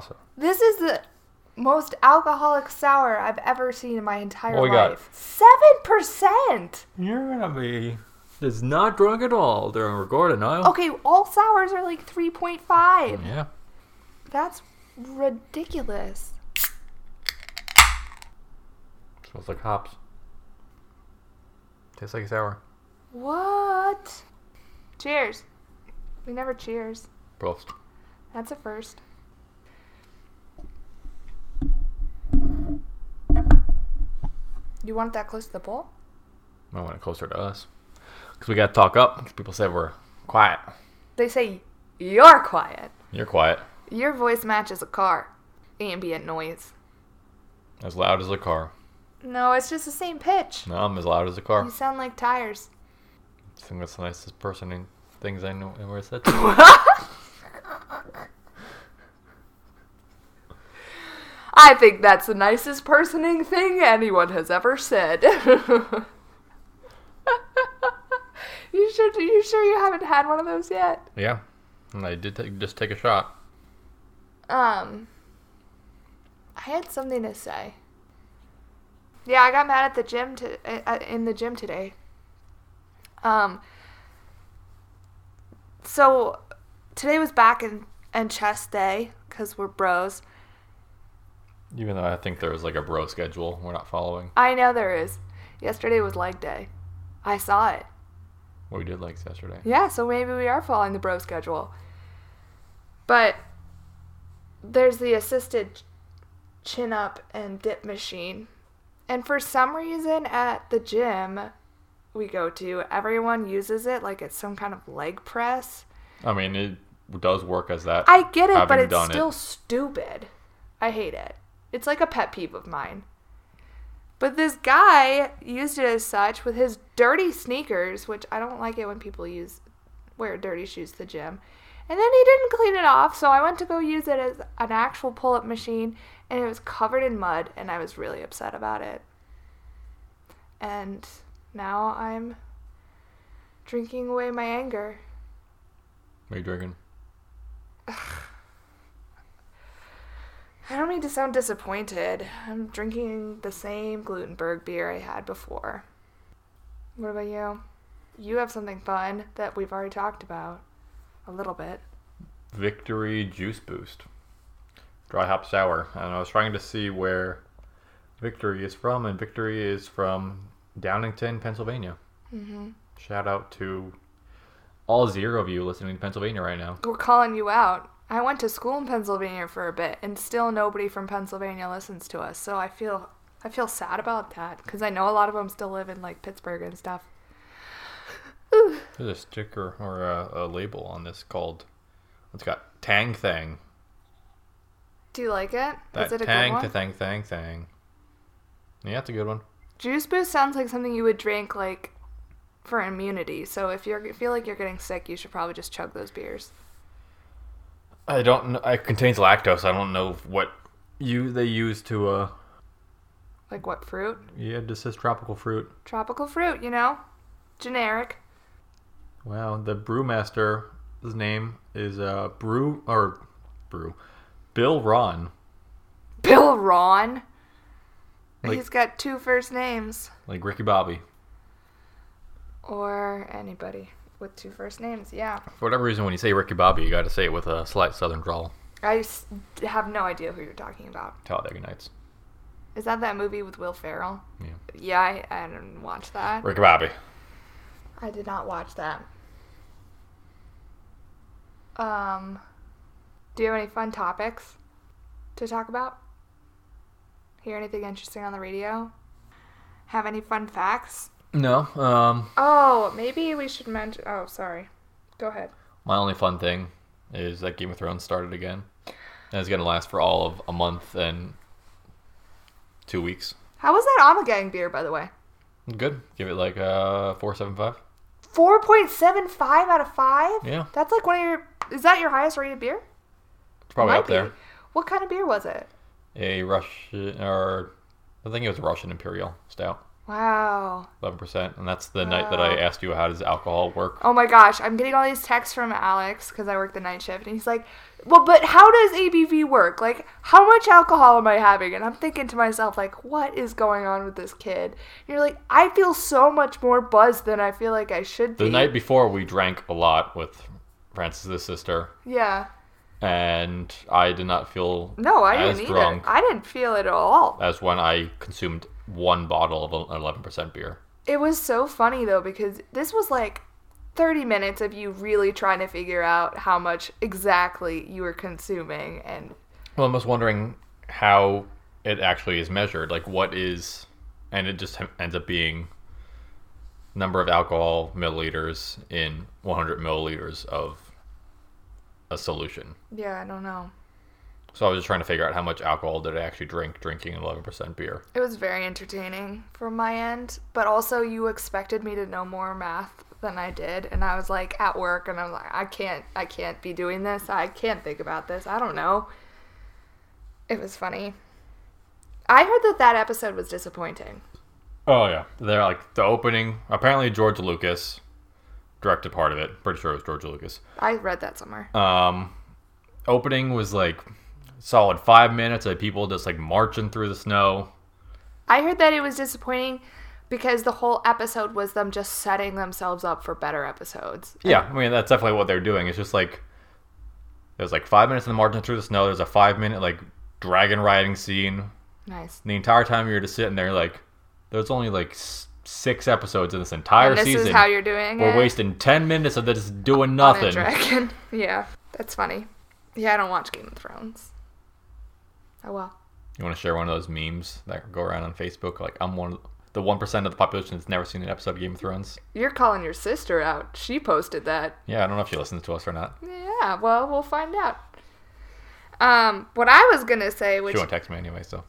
Que? This is the most alcoholic sour I've ever seen in my entire What we got? life. Seven percent. You're gonna be. It's not drunk at all during recording, Niall. Okay, all sours are like three point five. Yeah. That's ridiculous. Smells like hops. Tastes like sour. What? Cheers. We never cheers. Prost. That's a first. You want it that close to the bowl? I want it closer to us. Because we gotta talk up. people said we're quiet. They say you're quiet. You're quiet. Your voice matches a car. Ambient noise. As loud as a car. No, it's just the same pitch. No, I'm as loud as a car. You sound like tires. I think that's the nicest person in things I know ever said. I think that's the nicest personing thing anyone has ever said. you should. You sure you haven't had one of those yet? yeah. And I did take, just take a shot. Um, I had something to say. Yeah, I got mad at the gym to uh, in the gym today. Um. So, today was back and and chest day because we're bros. Even though I think there's like a bro schedule we're not following. I know there is. Yesterday was leg day. I saw it. We did legs yesterday. Yeah, so maybe we are following the bro schedule. But there's the assisted chin up and dip machine. And for some reason at the gym we go to, everyone uses it like it's some kind of leg press. I mean, it does work as that. I get it, but it's done it. still stupid. I hate it. It's like a pet peeve of mine. But this guy used it as such with his dirty sneakers, which I don't like it when people use wear dirty shoes to the gym. And then he didn't clean it off, so I went to go use it as an actual pull-up machine, and it was covered in mud, and I was really upset about it. And now I'm drinking away my anger. What are you drinking? I don't mean to sound disappointed. I'm drinking the same Glutenberg beer I had before. What about you? You have something fun that we've already talked about a little bit. Victory Juice Boost. Dry hop sour. And I was trying to see where Victory is from, and Victory is from Downingtown, Pennsylvania. hmm Shout out to all zero of you listening to Pennsylvania right now. We're calling you out. I went to school in Pennsylvania for a bit, and still nobody from Pennsylvania listens to us. So I feel I feel sad about that because I know a lot of them still live in like Pittsburgh and stuff. There's a sticker or a, a label on this called, it's got Tang Thang. Do you like it? Is it? That Is it a Tang to one? Thang Thang Thang. Yeah, it's a good one. Juice boost sounds like something you would drink like for immunity. So if you feel like you're getting sick, you should probably just chug those beers. I don't know. It contains lactose. I don't know what you they use to uh Like what fruit? yeah, this says tropical fruit. Tropical fruit, you know? Generic. Wow, the brewmaster's name is uh Brew or Brew Bill Ron. Bill Ron. Like- He's got two first names. Like Ricky Bobby. Or anybody with two first names, yeah. For whatever reason when you say Ricky Bobby, you gotta say it with a slight southern drawl. I have no idea who you're talking about. Talladega Nights. Is that that movie with Will Ferrell? Yeah. Yeah, I, I didn't watch that. Ricky Bobby. I did not watch that. Um, do you have any fun topics to talk about? Hear anything interesting on the radio? Have any fun facts? No, um Oh, maybe we should mention. Oh, sorry. Go ahead. my only fun thing is that Game of Thrones started again. And it's gonna last for all of a month and two weeks. How was that Armageddon beer, by the way? Good. Give it like uh four seven five. 4.75 out of 5? Yeah. That's like one of your. Is that your highest rated beer? It's probably Might up there. What kind of beer was it? A Russian or I think it was a Russian Imperial Stout. Wow. eleven percent, and that's the night that I asked you how does alcohol work. Oh my gosh, I'm getting all these texts from Alex because I work the night shift, and he's like, "Well, but how does ABV work? Like, how much alcohol am I having?" And I'm thinking to myself, like, "What is going on with this kid?" And you're like, "I feel so much more buzzed than I feel like I should be. The night before, we drank a lot with Francis's sister, yeah. and I did not feel No, I didn't either. I didn't feel it at all. as when I consumed one bottle of an eleven percent beer. It was so funny though because this was like 30 minutes of you really trying to figure out how much exactly you were consuming and Well, I was wondering how it actually is measured. Like, what is, and it just ends up being number of alcohol milliliters in 100 milliliters of a solution. yeah, I don't know. So I was just trying to figure out how much alcohol did I actually drink drinking 11% beer. It was very entertaining from my end, but also you expected me to know more math than I did, and I was like at work, and I'm like, I can't, I can't be doing this. I can't think about this. I don't know. It was funny. I heard that that episode was disappointing. Oh yeah, they're like the opening. Apparently George Lucas directed part of it. Pretty sure it was George Lucas. I read that somewhere. Um, opening was like solid five minutes of people just like marching through the snow. I heard that it was disappointing because the whole episode was them just setting themselves up for better episodes. Yeah, I mean that's definitely what they're doing. It's just like there's like five minutes in the marching through the snow. There's a five minute like dragon riding scene. Nice. The entire time you're just sitting there like there's only like six episodes in this entire And this season. is how you're doing We're it. wasting ten minutes of this doing nothing. dragon. yeah, that's funny. Yeah, I don't watch Game of Thrones. Oh well. You want to share one of those memes that go around on Facebook? Like I'm one of the one percent of the population that's never seen an episode of Game of Thrones. You're calling your sister out. She posted that. Yeah, I don't know if she listens to us or not. Yeah, well, we'll find out. Um, what I was gonna say, which She won't text me anyway, so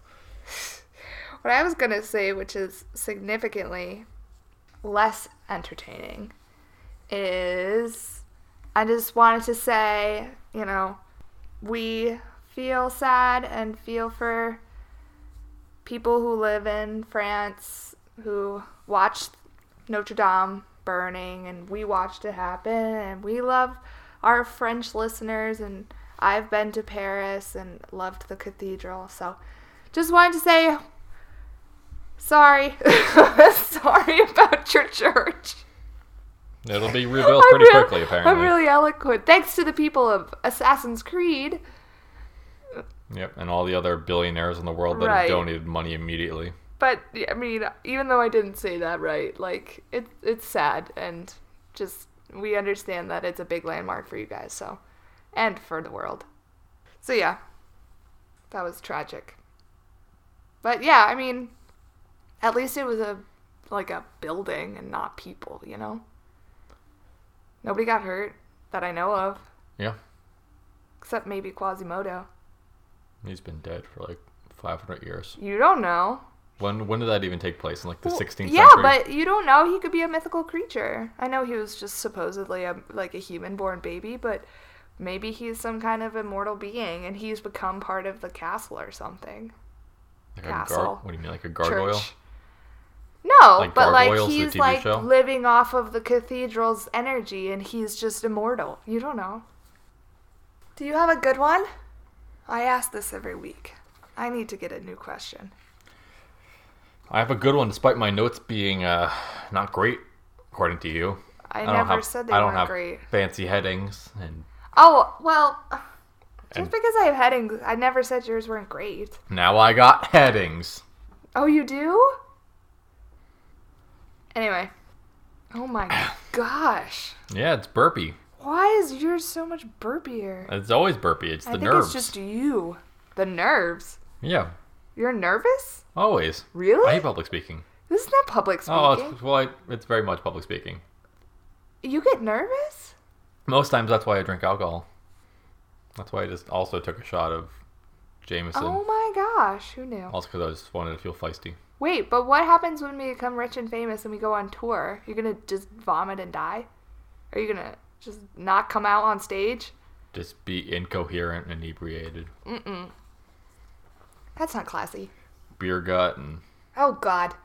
what I was gonna say, which is significantly less entertaining, is I just wanted to say, you know, we feel sad and feel for people who live in France who watched Notre Dame burning and we watched it happen and we love our French listeners and I've been to Paris and loved the cathedral. So just wanted to say sorry. sorry about your church. it'll be rebuilt pretty quickly. Apparently, I'm really eloquent. Thanks to the people of Assassin's Creed. Yep, and all the other billionaires in the world that Right. have donated money immediately. But I mean, even though I didn't say that right, like it, it's sad, and just we understand that it's a big landmark for you guys, so and for the world. So yeah, that was tragic. But yeah, I mean, at least it was a like a building and not people, you know. Nobody got hurt that I know of, Yeah, except maybe Quasimodo. He's been dead for like 500 years. You don't know. When when did that even take place? In like the Well, 16th yeah, century? Yeah, but you don't know. He could be a mythical creature. I know he was just supposedly a like a human-born baby, but maybe he's some kind of immortal being, and he's become part of the castle or something. like a gar- castle. what do you mean, like a gargoyle? Church. No, Like but like he's like show? living off of the cathedral's energy, and he's just immortal. You don't know. Do you have a good one? I ask this every week. I need to get a new question. I have a good one, despite my notes being uh, not great, according to you. I, don't never have, said they I don't weren't have great. fancy headings, and Oh well, just And- because I have headings, I never said yours weren't great. now I got headings. Oh, you do? Anyway. Oh my gosh. Yeah, it's burpy. Why is yours so much burpier? It's always burpy. It's I the think nerves. it's just you. The nerves. Yeah, You're nervous? always. Really? I hate public speaking. This is not public speaking. Oh, it's, well, I, it's very much public speaking. You get nervous? Most times, that's why I drink alcohol. That's why I just also took a shot of Jameson. Oh my gosh, who knew? Also, because I just wanted to feel feisty. Wait, but what happens when we become rich and famous and we go on tour? You're gonna just vomit and die? Are you gonna just not come out on stage? Just be incoherent and inebriated. Mm-mm. That's not classy. Beer gut and Oh God.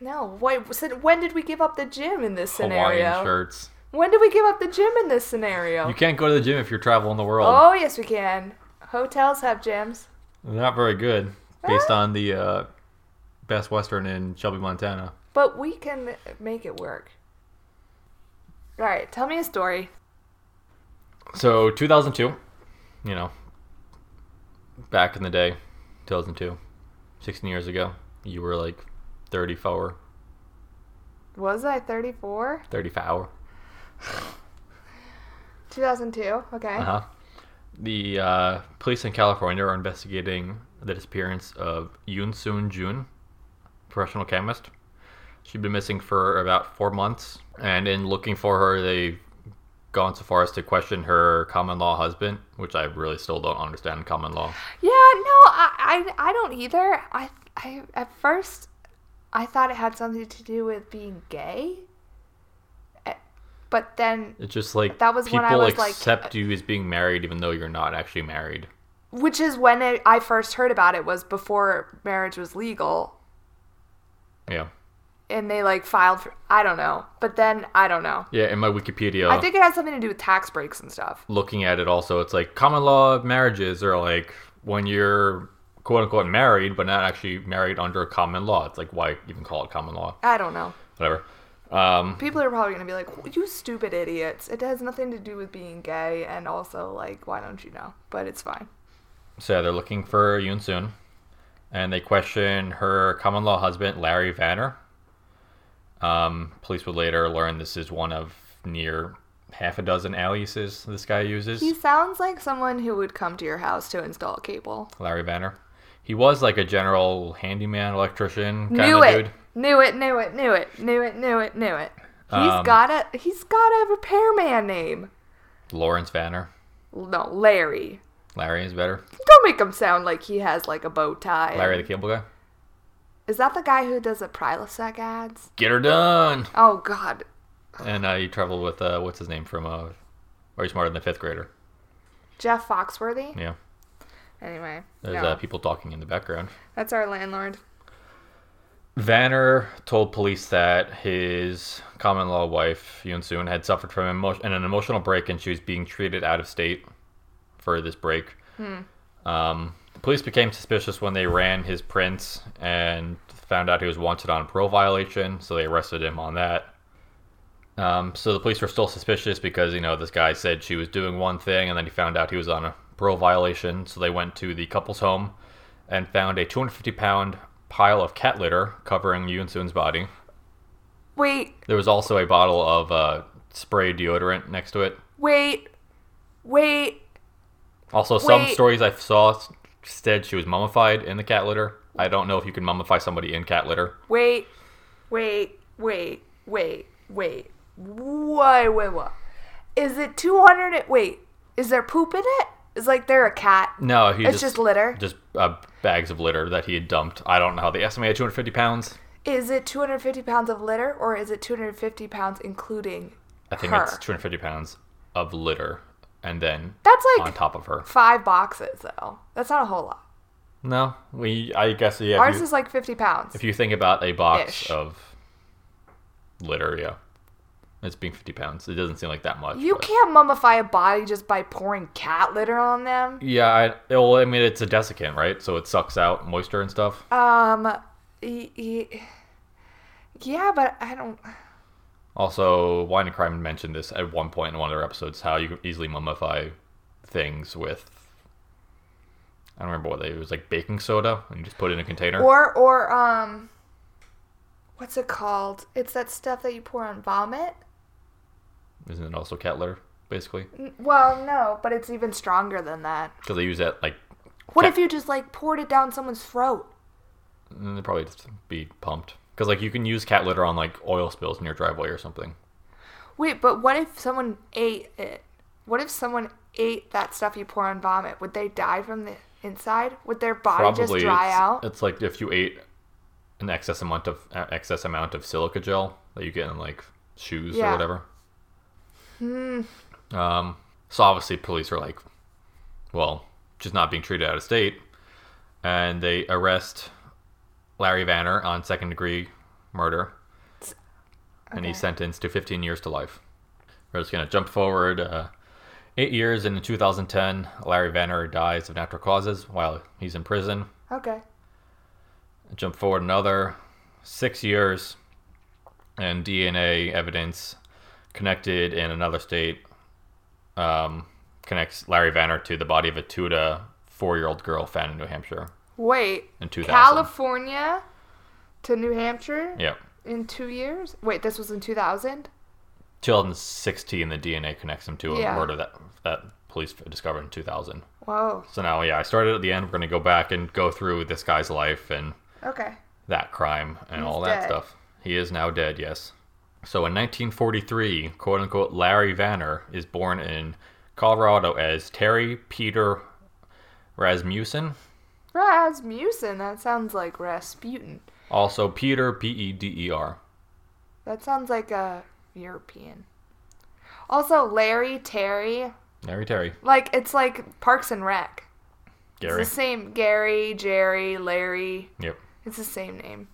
No, wait. When did we give up the gym in this scenario? Hawaiian shirts. When did we give up the gym in this scenario? You can't go to the gym if you're traveling the world. Oh yes, we can. Hotels have gyms. They're not very good, based on the uh, Best Western in Shelby, Montana. But we can make it work. All right, tell me a story. So 2002, you know, back in the day, 2002, 16 years ago, you were like 34, Was I 34? 35. 2002. Okay. Uh-huh. The uh, police in California are investigating the disappearance of Eunsoon Jun, professional chemist. She'd been missing for about four months, and in looking for her, they've gone so far as to question her common law husband, which I really still don't understand common law. Yeah, no, I, I, I don't either. I, I, at first, I thought it had something to do with being gay. Eh, But then, It's just like That was people when I was, like- accept you as being married even though you're not actually married. which is when it, I first heard about it, was before marriage was legal. Yeah. And they like filed for, I don't know. But then, I don't know. Yeah, in my Wikipedia, I think it has something to do with tax breaks and stuff. looking at it also, it's like common law marriages are like when you're quote unquote married, but not actually married under common law. It's like why even call it common law? I don't know. Whatever. Um, People are probably going to be like, you stupid idiots. It has nothing to do with being gay. And also, like, why don't you know? But it's fine. so yeah, they're looking for Eunsoon, and they question her common law husband Larry Vanner. Um, police would later learn this is one of near half a dozen aliases this guy uses. He sounds like someone who would come to your house to install a cable. Larry Vanner. He was like a general handyman, electrician kind Knew of it. dude. Knew it, knew it, knew it, knew it, knew it, knew it. He's Um, got a he's got a repairman name. Lawrence Vanner. No, Larry. Larry is better. Don't make him sound like he has like a bow tie. Larry the cable guy. Is that the guy who does the Prilosec ads? Get her done. Oh God. And uh, he traveled with uh, what's his name from uh, Are You Smarter Than a Fifth Grader? Jeff Foxworthy? Yeah. Anyway. There's no, uh, people talking in the background. that's our landlord. Vanner told police that his common law wife, Eunsoon, had suffered from emo- an emotional break and she was being treated out of state for this break. Hmm. Um, police became suspicious when they ran his prints and found out he was wanted on parole violation, so they arrested him on that. Um, so the police were still suspicious because, you know, this guy said she was doing one thing and then he found out he was on a parole violation, so they went to the couple's home and found a 250 pound pile of cat litter covering Eunsoon's body. Wait, There was also a bottle of uh, spray deodorant next to it. wait, wait. Also, some Wait. stories I saw said she was mummified in the cat litter. I don't know if you can mummify somebody in cat litter. Wait, wait, wait, wait, wait. Why, wait, what? Is it 200? Wait, is there poop in it? Is like there a cat? No, he It's just, just litter? Just uh, bags of litter that he had dumped. I don't know how they estimated 250 pounds. Is it 250 pounds of litter or is it 250 pounds including I think her? it's 250 pounds of litter, and then That's like on top of her. five boxes, though. That's not a whole lot. No, we. I guess yeah. Ours you, is like 50 pounds. if you think about a box Ish. of litter, yeah, it's being 50 pounds. It doesn't seem like that much. you but- can't mummify a body just by pouring cat litter on them. Yeah, I, well, I mean, it's a desiccant, right? So it sucks out moisture and stuff. Um, yeah, but I don't. Also, Wine and Crime mentioned this at one point in one of their episodes how you can easily mummify things with. I don't remember what they. It was like baking soda, and you just put it in a container. Or or um, what's it called? It's that stuff that you pour on vomit. Isn't it also cat litter, basically? N- Well, no, but it's even stronger than that. Because they use that like. What Cat- if you just like poured it down someone's throat? mm, They'd probably just be pumped. Because like you can use cat litter on like oil spills in your driveway or something. Wait, but what if someone ate it? What if someone ate that stuff you pour on vomit? Would they die from the inside? Would their body Probably just dry it's, out? it's like if you ate an excess amount of uh, excess amount of silica gel that you get in like shoes or whatever. Hmm. Um. So obviously, police are like, well, she's not being treated out of state, and they arrest Larry Vanner on second degree murder, and he's sentenced to 15 years to life. We're just gonna jump forward uh, eight years. And in 2010, Larry Vanner dies of natural causes while he's in prison. Okay. Jump forward another six years, and DNA evidence connected in another state um, connects Larry Vanner to the body of a to four year old girl found in New Hampshire Wait. in 2000. California to New Hampshire Yep. in two years? Wait, this was in 2000? 2016, the DNA connects him to a Yeah. murder that that police discovered in 2000. Whoa. So now, yeah, I started at the end. We're going to go back and go through this guy's life and Okay. that crime and He's all that dead. stuff. He is now dead, yes. So in 1943, quote unquote, Larry Vanner is born in Colorado as Terry Peter Rasmussen, Rasmussen. That sounds like Rasputin. also Peter P E D E R. That sounds like a European. Also, Larry, Terry. Larry Terry. Like, it's like Parks and Rec. Gary. It's the same. Gary, Jerry, Larry. Yep. It's the same name.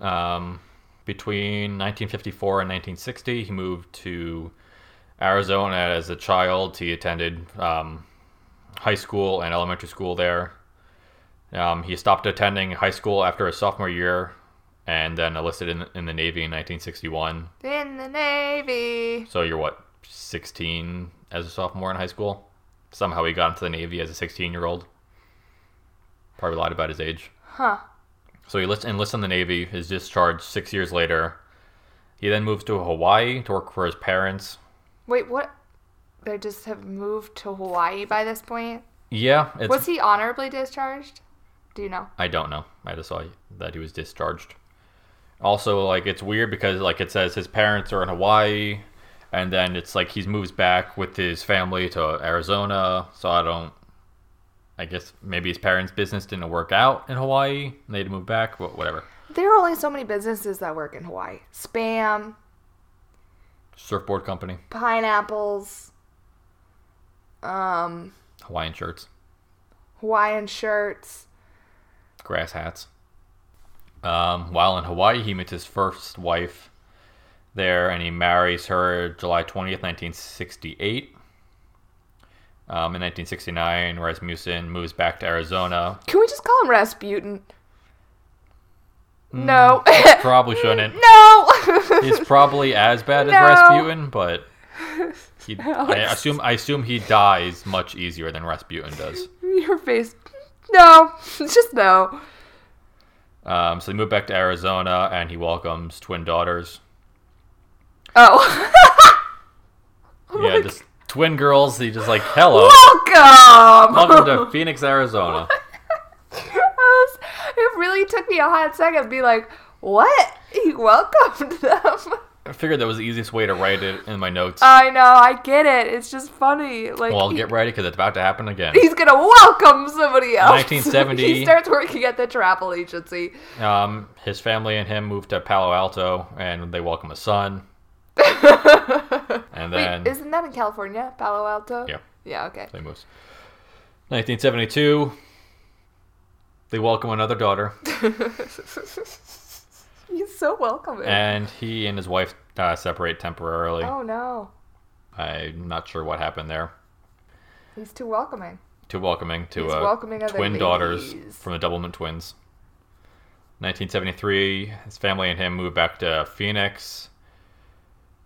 Um, between 1954 and 1960, he moved to Arizona as a child. He attended um, high school and elementary school there. Um, he stopped attending high school after his sophomore year and then enlisted in, in the Navy in 1961. In the Navy. So you're what, 16 as a sophomore in high school? Somehow he got into the Navy as a 16 year old. Probably lied about his age. Huh. So he enlists, in the Navy, is discharged six years later. He then moves to Hawaii to work for his parents. Wait, what? They just have moved to Hawaii by this point? Yeah, Was he honorably discharged? Do you know? I don't know. I just saw that he was discharged. Also, like it's weird because like it says his parents are in Hawaii, and then it's like he moves back with his family to Arizona. So I don't. I guess maybe his parents' business didn't work out in Hawaii. And they had to move back, but whatever. There are only so many businesses that work in Hawaii. Spam, Surfboard company, pineapples, um, Hawaiian shirts. Hawaiian shirts. Grass hats. Um, while in Hawaii, he meets his first wife there, and he marries her July 20th, 1968. Um, in 1969, Rasmussen moves back to Arizona. Can we just call him Rasputin? No. Probably shouldn't. no. He's probably as bad as No. Rasputin, but he, I assume I assume he dies much easier than Rasputin does. Your face. No. it's Just no. Um, so he moved back to Arizona, and he welcomes twin daughters. Oh. Yeah, just twin girls. He just like hello. Welcome. Welcome to Phoenix, Arizona. Was- it really took me a hot second to be like, what? He welcomed them. I figured that was the easiest way to write it in my notes. I know, I get it. It's just funny. Like well, I'll he- get ready because it's about to happen again. he's gonna welcome somebody else. 1970. he starts working at the travel agency. Um, his family and him moved to Palo Alto, and they welcome a son. And then Wait, isn't that in California? Palo Alto? yeah, Yeah, okay. they moves. 1972, they welcome another daughter, He's so welcoming. and he and his wife uh, separate temporarily. oh no. I'm not sure what happened there. He's too welcoming. Too welcoming to He's uh, welcoming twin daughters from the Doublemint twins. 1973, his family and him moved back to Phoenix.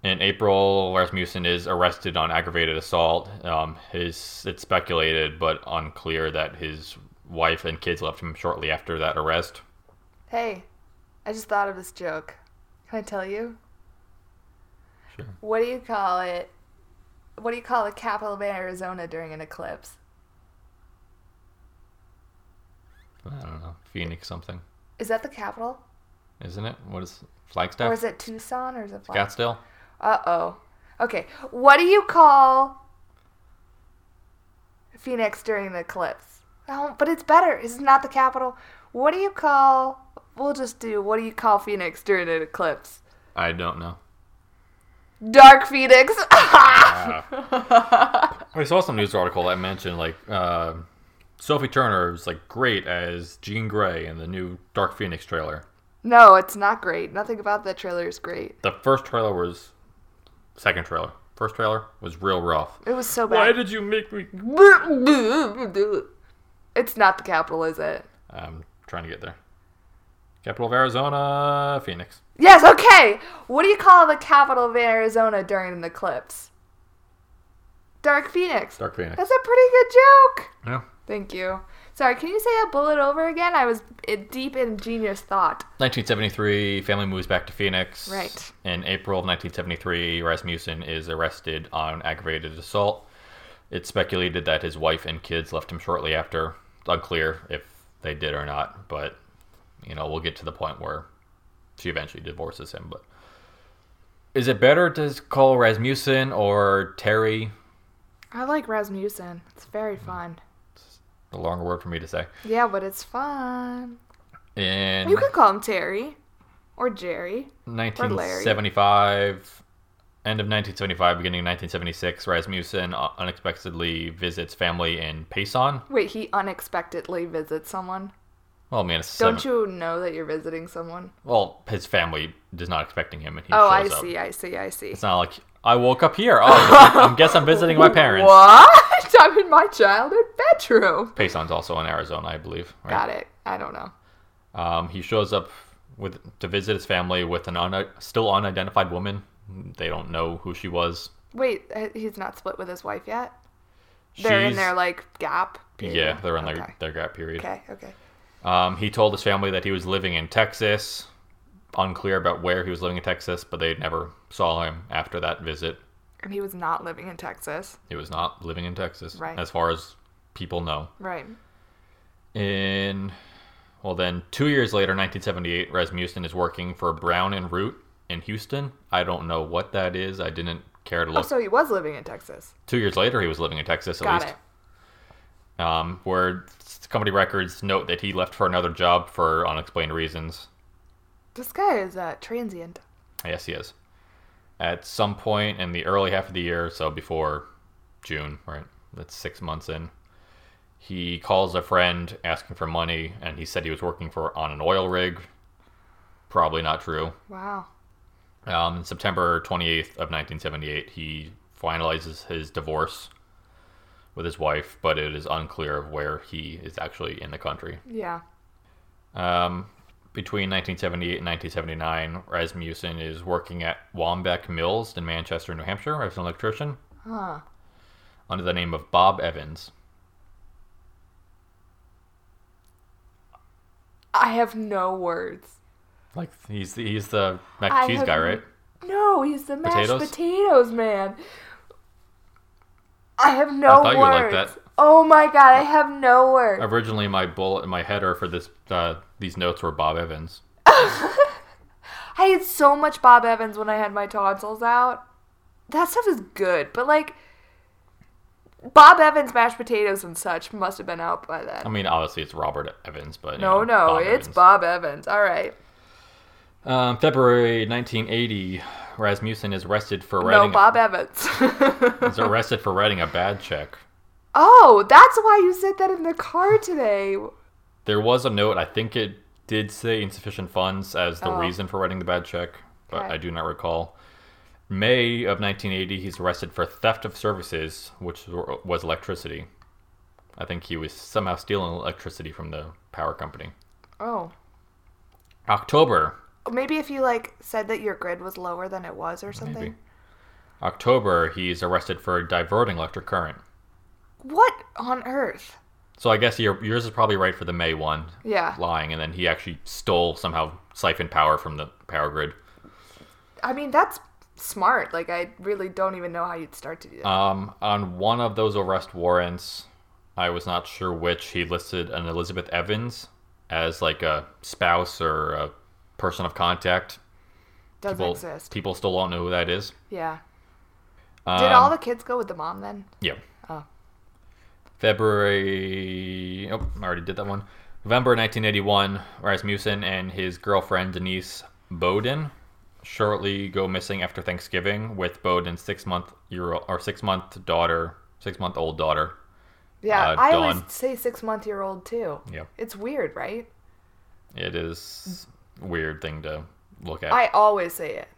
In April, Rasmussen is arrested on aggravated assault. Um, his it's speculated but unclear that his wife and kids left him shortly after that arrest. Hey, I just thought of this joke. Can I tell you? Sure. What do you call it? What do you call the capital of Arizona during an eclipse? I don't know, Phoenix something, Is that the capital? isn't it? What is Flagstaff? Or is it Tucson or is it Flag- Scottsdale? Uh oh. Okay. What do you call Phoenix during the eclipse? Oh, but it's better. It's not the capital. What do you call? We'll just do. What do you call Phoenix during an eclipse? I don't know. Dark Phoenix. I saw some news article that mentioned like uh, Sophie Turner was like great as Jean Grey in the new Dark Phoenix trailer. No, it's not great. Nothing about that trailer is great. The first trailer was second trailer. First trailer was real rough. It was so bad. Why did you make me? It's not the capital, is it? I'm trying to get there. Capital of Arizona, Phoenix. Yes, okay. What do you call the capital of Arizona during an eclipse? Dark Phoenix. Dark Phoenix. That's a pretty good joke. Yeah. Thank you. Sorry, can you say that bullet over again? I was deep in genius thought. 1973, family moves back to Phoenix. Right. In April of 1973, Rasmussen is arrested on aggravated assault. It's speculated that his wife and kids left him shortly after. It's unclear if they did or not, but you know, we'll get to the point where she eventually divorces him. But is it better to call Rasmussen or Terry? I like Rasmussen. It's very mm-hmm. fun. It's a longer word for me to say. Yeah, but it's fun. And You could call him Terry or Jerry. 1975, end of 1975, beginning of 1976, Rasmussen unexpectedly visits family in Payson. Wait, he unexpectedly visits someone. Well, I mean, it's Don't seven- you know that you're visiting someone? Well, his family is not expecting him, and he Oh, I up. see, I see, I see. It's not like I woke up here. Oh, I guess I'm visiting my parents. What? I'm in my childhood bedroom. Payson's also in Arizona, I believe. Right? Got it. I don't know. Um, he shows up with to visit his family with an un- still unidentified woman. They don't know who she was. Wait, uh, he's not split with his wife yet? They're in their like gap. period? Yeah, they're in okay. their, their gap period. Okay, okay. Um, he told his family that he was living in Texas. Unclear about where he was living in Texas, but they never saw him after that visit. And he was not living in Texas. He was not living in Texas, Right. as far as people know. Right. In well, then two years later, 1978, Rasmussen is working for Brown and Root in Houston. I don't know what that is. I didn't care to Oh, look. so he was living in Texas. two years later, he was living in Texas at Got least. it. Um, where company records note that he left for another job for unexplained reasons. This guy is uh, transient. Yes, he is. At some point in the early half of the year, so before June, right? That's six months in. He calls a friend asking for money, and he said he was working for on an oil rig. Probably not true. Wow. Um, September 28th of 1978, he finalizes his divorce with his wife, but it is unclear of where he is actually in the country. Yeah. Um, between 1978 and 1979, Rasmussen is working at Waumbec Mills in Manchester, New Hampshire, as an electrician Huh. under the name of Bob Evans. I have no words. Like he's the, he's the mac and cheese have guy, right? No, he's the mashed Potatoes? potatoes, man. I have no I thought you would words. like that. Oh my god, I have no words. Originally, my bullet, my header for this uh, these notes were Bob Evans. I had so much Bob Evans when I had my tonsils out. That stuff is good, but like Bob Evans mashed potatoes and such must have been out by then. I mean, obviously it's Robert Evans, but no, know, no, Bob it's Evans. Bob Evans. All right. Um, February 1980, Rasmussen is arrested for writing. No. Bob Evans. is arrested for writing a bad check. oh, that's why you said that in the car today. There was a note. I think it did say insufficient funds as the Oh. reason for writing the bad check, but Okay. I do not recall. May of 1980, he's arrested for theft of services, which was electricity. I think he was somehow stealing electricity from the power company. Oh. October, Maybe if you like said that your grid was lower than it was or something. maybe. October, he's arrested for diverting electric current. What on earth? So I guess your, yours is probably right for the May one, Yeah. lying, and then he actually stole somehow siphoned power from the power grid. I mean, that's smart. Like I really don't even know how you'd start to do that. Um, on one of those arrest warrants, I was not sure which, he listed an Elizabeth Evans as like a spouse or a person of contact. Doesn't People, exist. people still don't know who that is. Yeah. Um, Did all the kids go with the mom then? Yeah. Oh. February. Oh, I already did that one. November 1981, Rasmussen and his girlfriend Denise Beaudin shortly go missing after Thanksgiving with Beaudin's six month year or six month daughter, six month old daughter. Yeah, Uh, I Dawn. always say six month year old too. Yeah. It's weird, right? It is. Weird thing to look at. I always say it.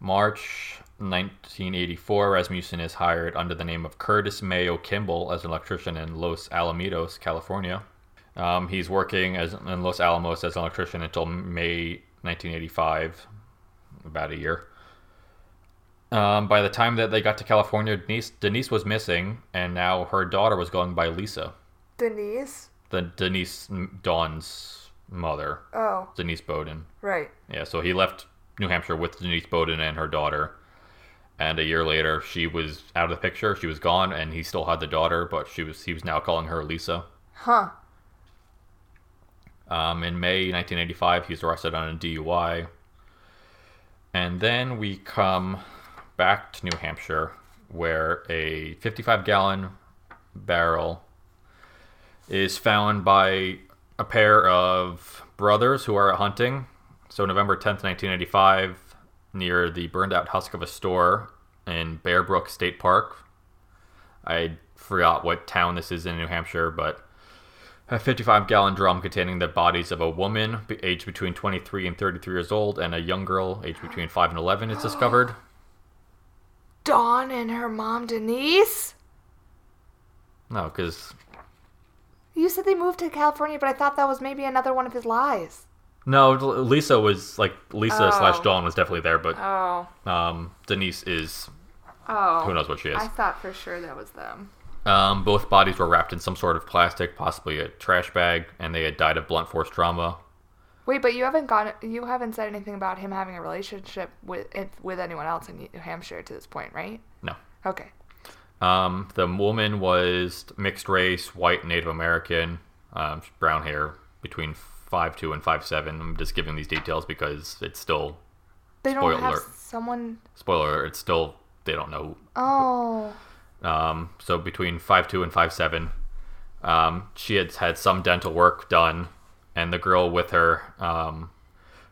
March 1984, Rasmussen is hired under the name of Curtis Mayo Kimball as an electrician in Los Alamitos, California. Um, he's working as in Los Alamos as an electrician until May 1985, about a year. Um, by the time that they got to California, Denise, Denise was missing, and now her daughter was going by Lisa, Denise? the Denise Dawn's mother, Oh, Denise Beaudin. right. Yeah, so he left New Hampshire with Denise Beaudin and her daughter. And a year later, she was out of the picture. She was gone, and he still had the daughter, but she was he was now calling her Lisa. Huh. Um, in May 1985, he's arrested on a DUI. And then we come back to New Hampshire, where a 55 gallon barrel is found by a pair of brothers who are hunting. So, November 10th, 1985, near the burned out husk of a store in Bear Brook State Park. I forgot what town this is in New Hampshire, but a 55 gallon drum containing the bodies of a woman aged between 23 and 33 years old and a young girl aged between 5 and 11 is discovered. Dawn and her mom, Denise? No, because. You said they moved to California, but I thought that was maybe another one of his lies. No, Lisa was like. Lisa Oh. slash Dawn was definitely there, but Oh. um, Denise is. Oh. Who knows what she is. I thought for sure that was them. Um, both bodies were wrapped in some sort of plastic, possibly a trash bag, and they had died of blunt force trauma. Wait, but you haven't gone. You haven't said anything about him having a relationship with with anyone else in New Hampshire to this point, right? No. Okay. Um, the woman was mixed race, white Native American, um, brown hair, between five two and five seven. I'm just giving these details because it's still They don't have alert. someone. spoiler. alert, It's still they don't know. Oh. Um, so between five two and five seven, um, she had had some dental work done, and the girl with her um,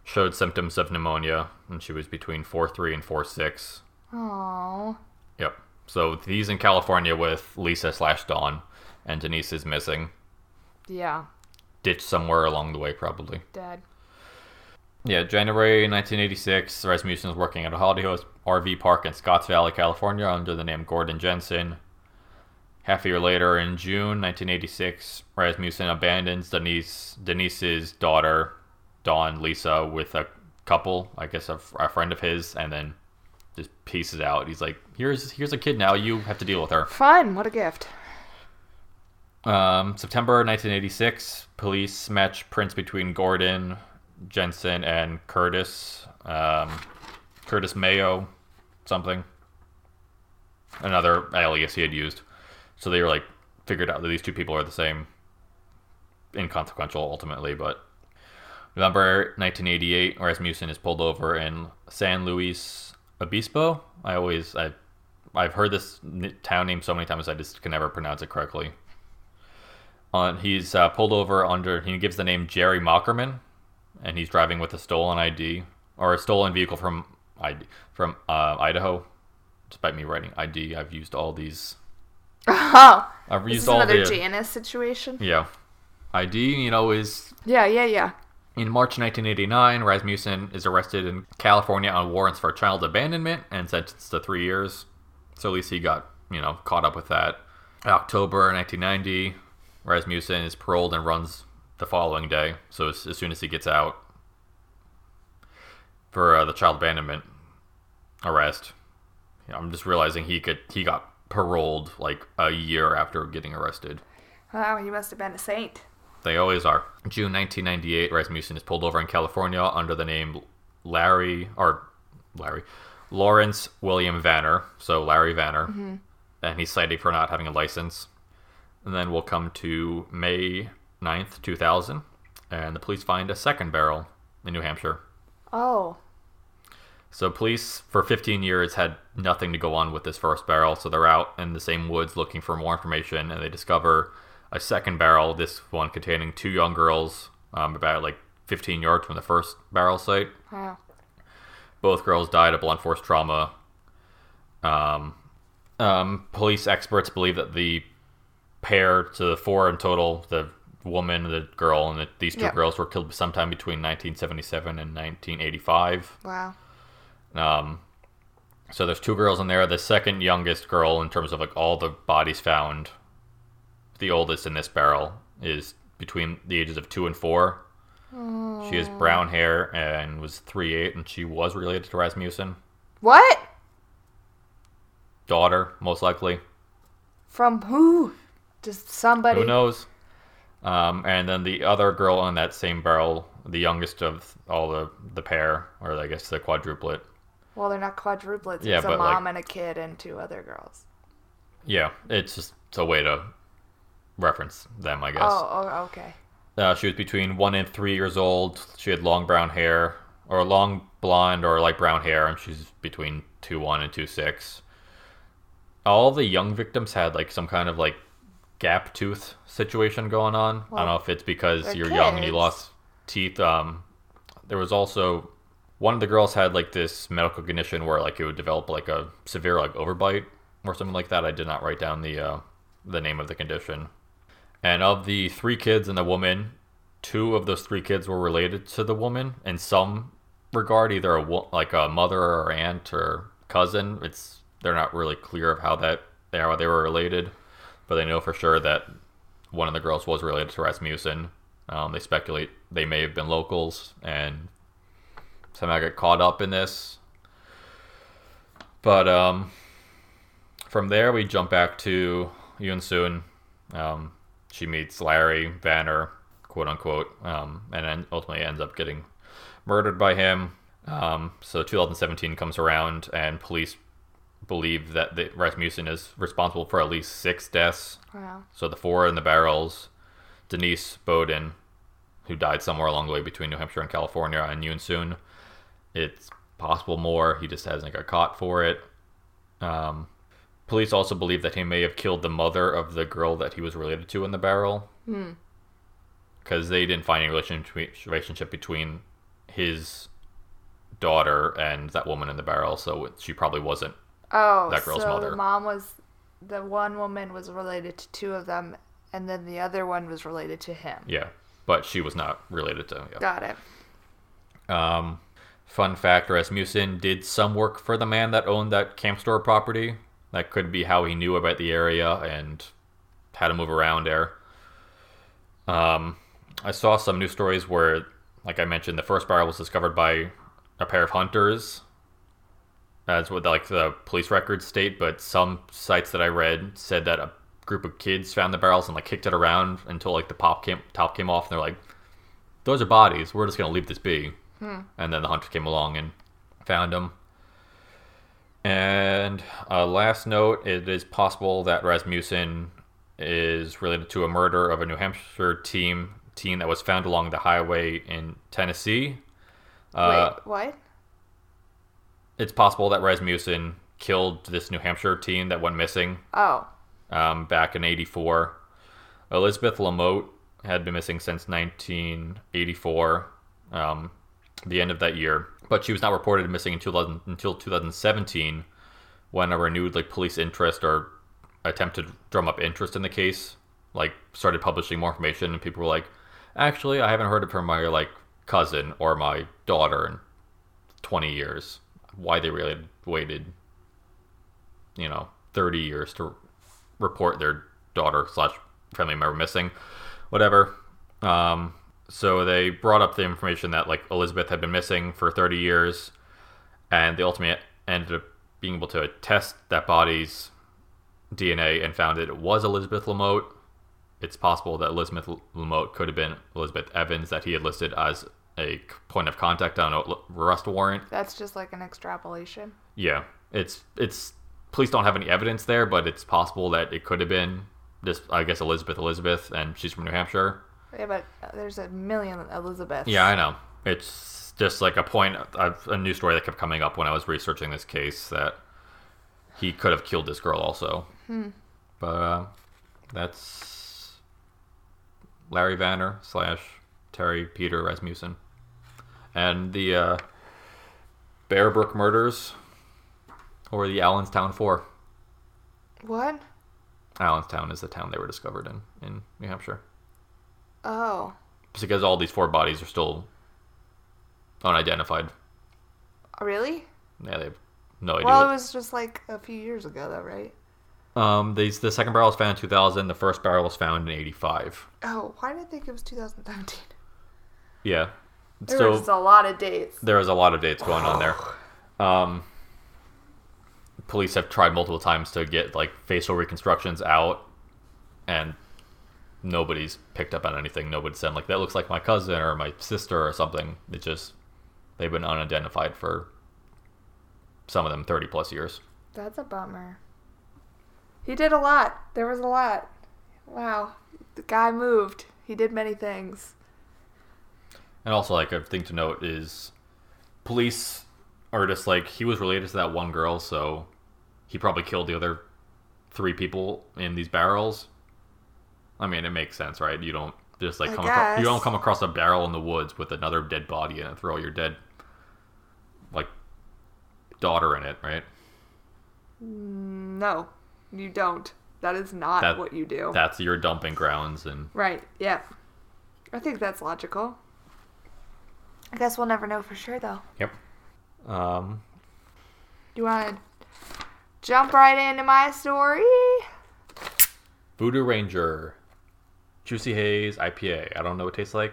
showed symptoms of pneumonia, and she was between four three and four six. Oh. Yep. So he's in California with Lisa slash Dawn, and Denise is missing. Yeah. ditched somewhere along the way, probably. Dead. Yeah, January 1986, Rasmussen is working at a holiday host RV park in Scotts Valley, California, under the name Gordon Jensen. Half a year later, in June 1986, Rasmussen abandons Denise Denise's daughter, Dawn Lisa, with a couple, I guess a, a friend of his, and then just pieces out. He's like, "Here's here's a kid now. You have to deal with her." Fun. What a gift. Um, September 1986, police match prints between Gordon, Jensen, and Curtis. Um, Curtis Mayo, something. Another alias he had used. So they were like, figured out that these two people are the same. Inconsequential ultimately, but. November 1988, Rasmussen is pulled over in San Luis Obispo. I always, I, I've heard this town name so many times I just can never pronounce it correctly on he's uh, pulled over under he gives the name Jerry Mockerman and he's driving with a stolen ID or a stolen vehicle from ID, from uh, Idaho despite me writing ID I've used all these Oh. I've This used is all another the Janice situation. yeah ID you know is Yeah, yeah, yeah. In March 1989 Rasmussen is arrested in California on warrants for child abandonment and sentenced to 3 years so at least he got you know caught up with that October 1990 Rasmussen is paroled and runs the following day. So as, as soon as he gets out for uh, the child abandonment arrest, I'm just realizing he could he got paroled like a year after getting arrested. Wow, he must have been a saint. They always are. June 1998, Rasmussen is pulled over in California under the name Larry or Larry Lawrence William Vanner. So Larry Vanner, mm-hmm. and he's cited for not having a license. And then we'll come to May 9th, 2000, and the police find a second barrel in New Hampshire. Oh. So police for 15 years had nothing to go on with this first barrel, so they're out in the same woods looking for more information, and they discover a second barrel. This one containing two young girls, um, about like 15 yards from the first barrel site. Wow. Both girls died of blunt force trauma. Um, um, police experts believe that the pair to the four in total, the woman, the girl, and the, these two Yep. girls were killed sometime between 1977 and 1985. Wow. Um, so there's two girls in there. The second youngest girl, in terms of like all the bodies found, the oldest in this barrel is between the ages of two and four. She has brown hair and was three eight, and she was related to Rasmussen. What? Daughter, most likely. From who? Just somebody. Who knows? Um, and then the other girl in that same barrel, the youngest of all the the pair, or I guess the quadruplet. Well, they're not quadruplets. Yeah, it's a but, like- mom and a kid and two other girls. Yeah, it's just it's a way to reference them, I guess. Oh, oh, okay. Uh, she was between one and three years old. She had long brown hair, or long blonde or light brown hair, and she's between two one and two six. All the young victims had like some kind of like gap tooth situation going on. I don't know if it's because you're young and you lost teeth. Um, there was also one of the girls had like this medical condition where like it would develop like a severe like overbite or something like that. I did not write down the uh, the name of the condition. And of the three kids and the woman, two of those three kids were related to the woman in some regard, either a like a mother or aunt or cousin. It's they're not really clear of how that how they were related, but they know for sure that one of the girls was related to Rasmussen. Um, they speculate they may have been locals and somehow get caught up in this. But um, from there, we jump back to Eunsoon. Um, she meets Larry Vanner, quote unquote, um, and then ultimately ends up getting murdered by him. Um, so 2017 comes around, and police believe that the, Rasmussen is responsible for at least six deaths. Wow. So the four in the barrels, Denise Beaudin, who died somewhere along the way between New Hampshire and California, and Eunsoon. It's possible more. He just hasn't got caught for it. Um, police also believe that he may have killed the mother of the girl that he was related to in the barrel. Because they didn't find any relation- relationship between his daughter and that woman in the barrel, so it- she probably wasn't. Oh, That girl's so mother. the mom was, the one woman was related to two of them, and then the other one was related to him. Yeah, but she was not related to. Yeah. Got it. Um, fun fact: Rasmussen did some work for the man that owned that camp store property. That could be how he knew about the area and how to move around there. Um, I saw some news stories where, like I mentioned, the first barrel was discovered by a pair of hunters. That's what like the police records state, but some sites that I read said that a group of kids found the barrels and like kicked it around until like the pop came top came off, and they're like, "Those are bodies. We're just gonna leave this be." And then the hunter came along and found them. And uh, last note: it is possible that Rasmussen is related to a murder of a New Hampshire team teen that was found along the highway in Tennessee. Uh, Wait, what? it's possible that Rasmussen killed this New Hampshire teen that went missing Oh, um, back in 84. Elizabeth Lamotte had been missing since 1984, um, the end of that year, but she was not reported missing until 2000, until 2017 when a renewed like police interest or attempt to drum up interest in the case like started publishing more information and people were like actually I haven't heard from my like cousin or my daughter in 20 years. Why they really waited you know 30 years to report their daughter slash family member missing. Whatever. Um, so they brought up the information that like elizabeth had been missing for 30 years and they ultimately ended up being able to test that body's dna and found that it was elizabeth Lamotte. it's possible that elizabeth Lamotte could have been elizabeth evans that he had listed as a point of contact on a arrest warrant that's just like an extrapolation. yeah, it's it's police don't have any evidence there, but it's possible that it could have been this. I guess Elizabeth Elizabeth, and she's from New Hampshire. Yeah, but there's a million Elizabeths. Yeah, I know. It's just like a point, a, a news story that kept coming up when I was researching this case that he could have killed this girl also. Hmm. But uh, that's Larry Vanner slash Terry Peter Rasmussen, and the uh, Bear Brook murders, or the Allenstown Four. What? Allenstown is the town they were discovered in in New Hampshire. Oh, because all these four bodies are still unidentified. really? Yeah, they have no idea. Well, it was just like a few years ago, though, right? um, these the second barrel was found in 2000. The first barrel was found in 85. Oh, why did I think it was 2017? Yeah. There so was a lot of dates. there was a lot of dates going on there. Um, police have tried multiple times to get like facial reconstructions out, and nobody's picked up on anything. Nobody said like that looks like my cousin or my sister or something. It just they've been unidentified for some of them 30 plus years. That's a bummer. He did a lot. There was a lot. Wow. The guy moved. He did many things. And also, like a thing to note is, police are just like he was related to that one girl, so he probably killed the other three people in these barrels. I mean, it makes sense, right? You don't just like I come across, you don't come across a barrel in the woods with another dead body in it, throw your dead like daughter in it, right? No, you don't. That is not That- what you do. That's your dumping grounds, and right. Yeah. I think that's logical. I guess we'll never know for sure, though. yep. Um, You want to jump right into my story? Voodoo Ranger, Juicy Haze IPA. I don't know what it tastes like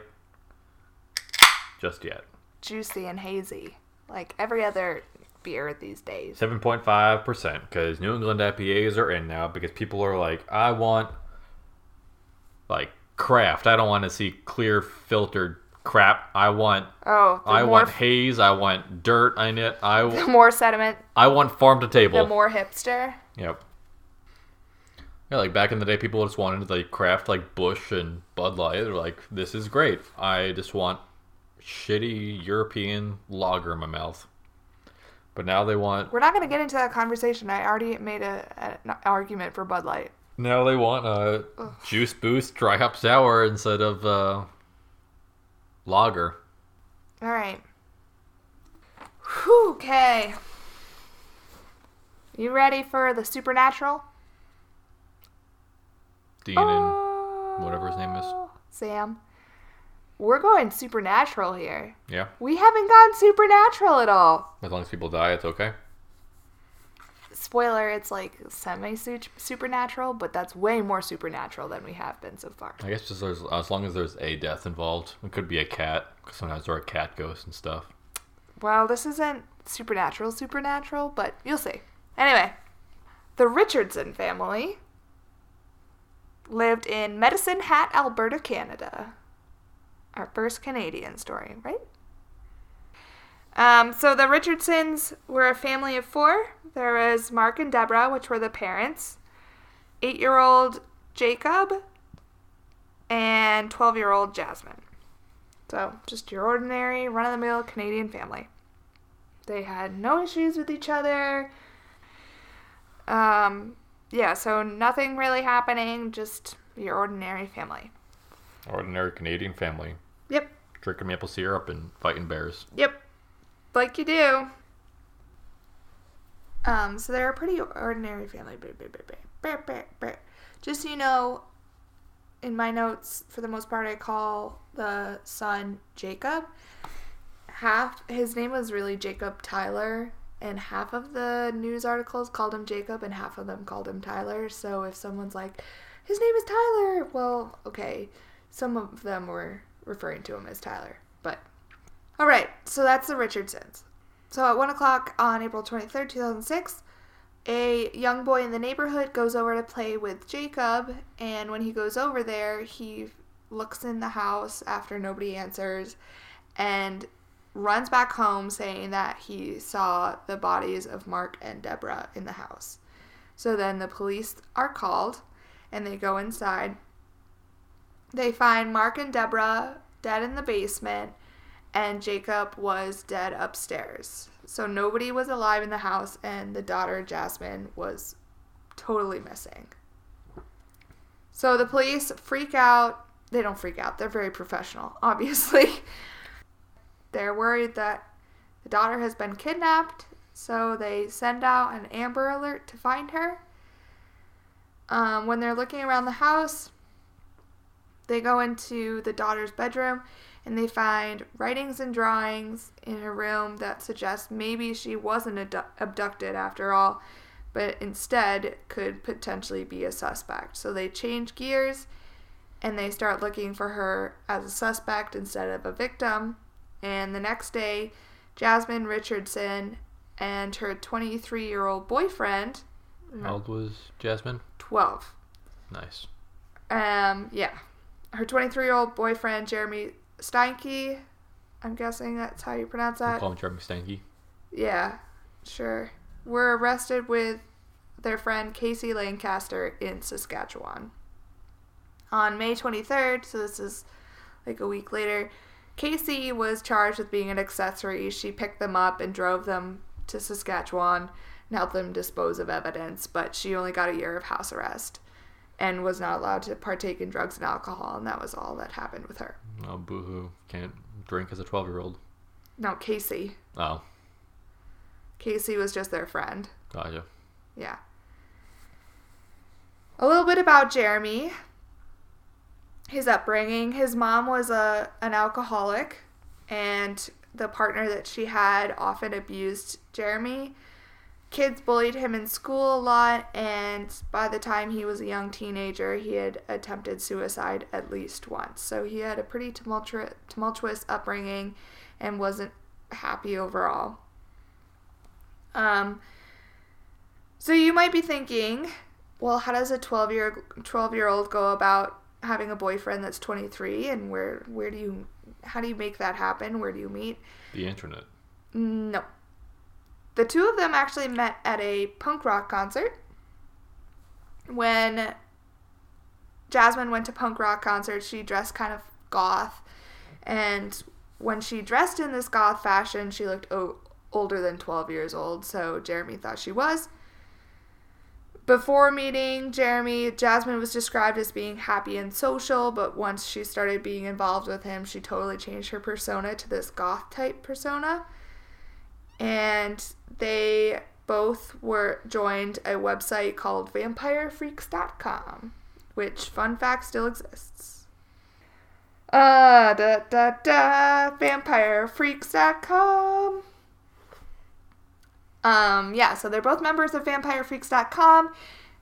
just yet. Juicy and hazy, like every other beer these days. Seven point five percent, because New England IPAs are in now. Because people are like, I want like craft. I don't want to see clear filtered crap. I want Oh, I want haze. I want dirt in it. I the more sediment, I want farm to table. the table. more hipster. Yep. Yeah, like back in the day, people just wanted to like craft like Busch and Bud Light. They're like, this is great. I just want shitty European lager in my mouth. But now they want We're not going to get into that conversation. I already made a, an argument for Bud Light. now they want a juice boost dry hop sour instead of uh, lager. All right. Whew, Okay. You ready for the supernatural? Dean and whatever his name is. Oh, Sam. We're going supernatural here. yeah, We haven't gone supernatural at all. as long as people die, it's okay. Spoiler, it's like semi supernatural, but that's way more supernatural than we have been so far. I guess just there's, as long as there's a death involved, it could be a cat. 'cause sometimes there are cat ghosts and stuff. Well, this isn't supernatural, supernatural, but you'll see. Anyway, the Richardson family lived in Medicine Hat, Alberta, Canada. Our first Canadian story, right? Um, so the Richardsons were a family of four. There was Mark and Deborah, which were the parents, eight year old Jacob, and 12 year old Jasmine. So, just your ordinary, run of the mill Canadian family. They had no issues with each other. Um, yeah, so nothing really happening, just your ordinary family. Ordinary Canadian family Yep, drinking maple syrup and fighting bears. yep, like you do. Um, so they're a pretty ordinary family. Just so you know, in my notes, for the most part, I call the son Jacob. Half his name was really Jacob Tyler, and half of the news articles called him Jacob, and half of them called him Tyler. So if someone's like, his name is Tyler, well, okay, some of them were referring to him as Tyler, but all right. So that's the Richardsons. So at one o'clock on April twenty third, two thousand six, a young boy in the neighborhood goes over to play with Jacob, and when he goes over there, he looks in the house after nobody answers and runs back home saying that he saw the bodies of Mark and Deborah in the house. So then the police are called and they go inside. They find Mark and Deborah dead in the basement and Jacob was dead upstairs. So nobody was alive in the house, and the daughter, Jasmine, was totally missing. So the police freak out. They don't freak out, they're very professional, obviously. They're worried that the daughter has been kidnapped, so they send out an Amber Alert to find her. Um, when they're looking around the house, They go into the daughter's bedroom and they find writings and drawings in her room that suggest maybe she wasn't abdu- abducted after all, but instead could potentially be a suspect. So they change gears and they start looking for her as a suspect instead of a victim. And the next day, Jasmine Richardson and her 23 year old boyfriend, How old was Jasmine? 12. Nice. Um, yeah. Her 23 year old boyfriend, Jeremy Steinke, I'm guessing that's how you pronounce that. call him Jeremy Stanky. Yeah, sure. Were arrested with their friend Casey Lancaster in Saskatchewan. On May 23rd, so this is like a week later, Casey was charged with being an accessory. She picked them up and drove them to Saskatchewan and helped them dispose of evidence, but she only got a year of house arrest and was not allowed to partake in drugs and alcohol, and that was all that happened with her. Oh, boohoo. Can't drink as a 12 year old. No, Casey. Oh, Casey was just their friend. gotcha. Yeah. A little bit about Jeremy. His upbringing. His mom was a an alcoholic and the partner that she had often abused Jeremy. Kids bullied him in school a lot and by the time he was a young teenager, he had attempted suicide at least once. So he had a pretty tumultuous tumultuous upbringing and wasn't happy overall. Um so you might be thinking, well, how does a 12 year 12 year old go about having a boyfriend that's 23 and where where do you how do you make that happen? Where do you meet? The internet. No. The two of them actually met at a punk rock concert. When Jasmine went to punk rock concert, she dressed kind of goth. And when she dressed in this goth fashion, she looked o- older than 12 years old, so Jeremy thought she was. Before meeting Jeremy, Jasmine was described as being happy and social, but once she started being involved with him, she totally changed her persona to this goth type persona. And they both were joined a website called vampirefreaks.com, which fun fact still exists. Uh da da da vampirefreaks.com. Um, yeah, so they're both members of vampirefreaks.com.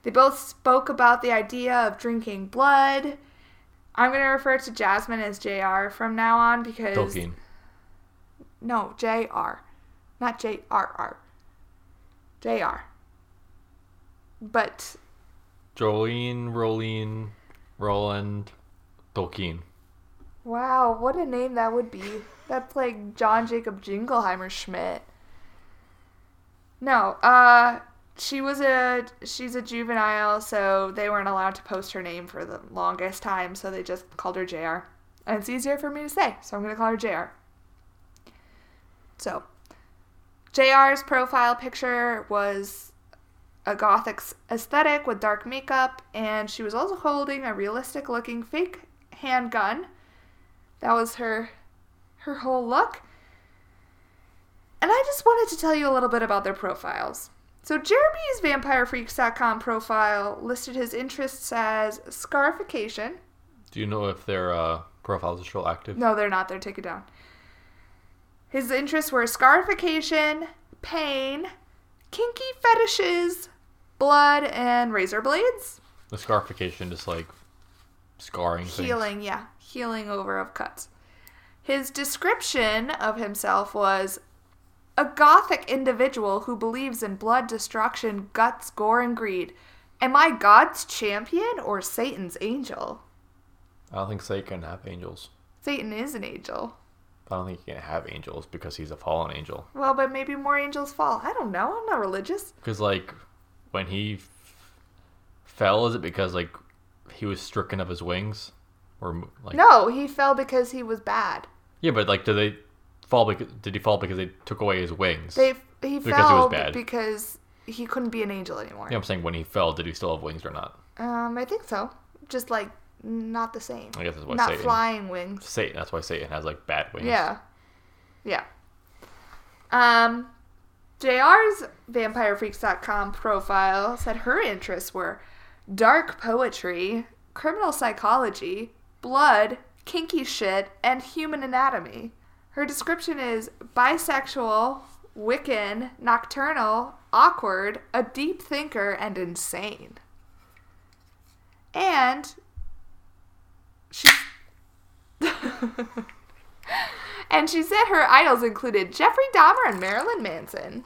They both spoke about the idea of drinking blood. I'm going to refer to Jasmine as JR from now on because. Tolkien. No, JR. Not JRR. JR. But Jolene, Rolene, Roland, Tolkien. wow, what a name that would be. That's like John Jacob Jingleheimer Schmidt. No, uh she was a she's a juvenile, so they weren't allowed to post her name for the longest time, so they just called her JR. And it's easier for me to say, so I'm gonna call her JR. So JR's profile picture was a gothic aesthetic with dark makeup, and she was also holding a realistic looking fake handgun. That was her her whole look. And I just wanted to tell you a little bit about their profiles. So Jeremy's vampirefreaks.com profile listed his interests as scarification. Do you know if their uh, profiles are still active? No, they're not. They're taken down. His interests were scarification, pain, kinky fetishes, blood, and razor blades. The scarification, just like scarring things. Healing, yeah. Healing over of cuts. His description of himself was a gothic individual who believes in blood, destruction, guts, gore, and greed. Am I God's champion or Satan's angel? I don't think Satan can have angels. Satan is an angel. I don't think he can have angels because he's a fallen angel. Well, but maybe more angels fall. I don't know. I'm not religious. Because like when he f- fell, is it because like he was stricken of his wings, or like No, he fell because he was bad. yeah, but like do they fall? Because, did he fall because they took away his wings? They he Because he fell was bad. because he couldn't be an angel anymore. yeah, I'm saying when he fell, did he still have wings or not? Um, I think so. Just like not the same. I guess that's why not Satan. flying wings. Satan. That's why Satan has like bad wings. Yeah. Yeah. Um, JR's vampirefreaks.com profile said her interests were dark poetry, criminal psychology, blood, kinky shit, and human anatomy. Her description is bisexual, Wiccan, nocturnal, awkward, a deep thinker, and insane. And she and she said her idols included Jeffrey Dahmer and Marilyn Manson.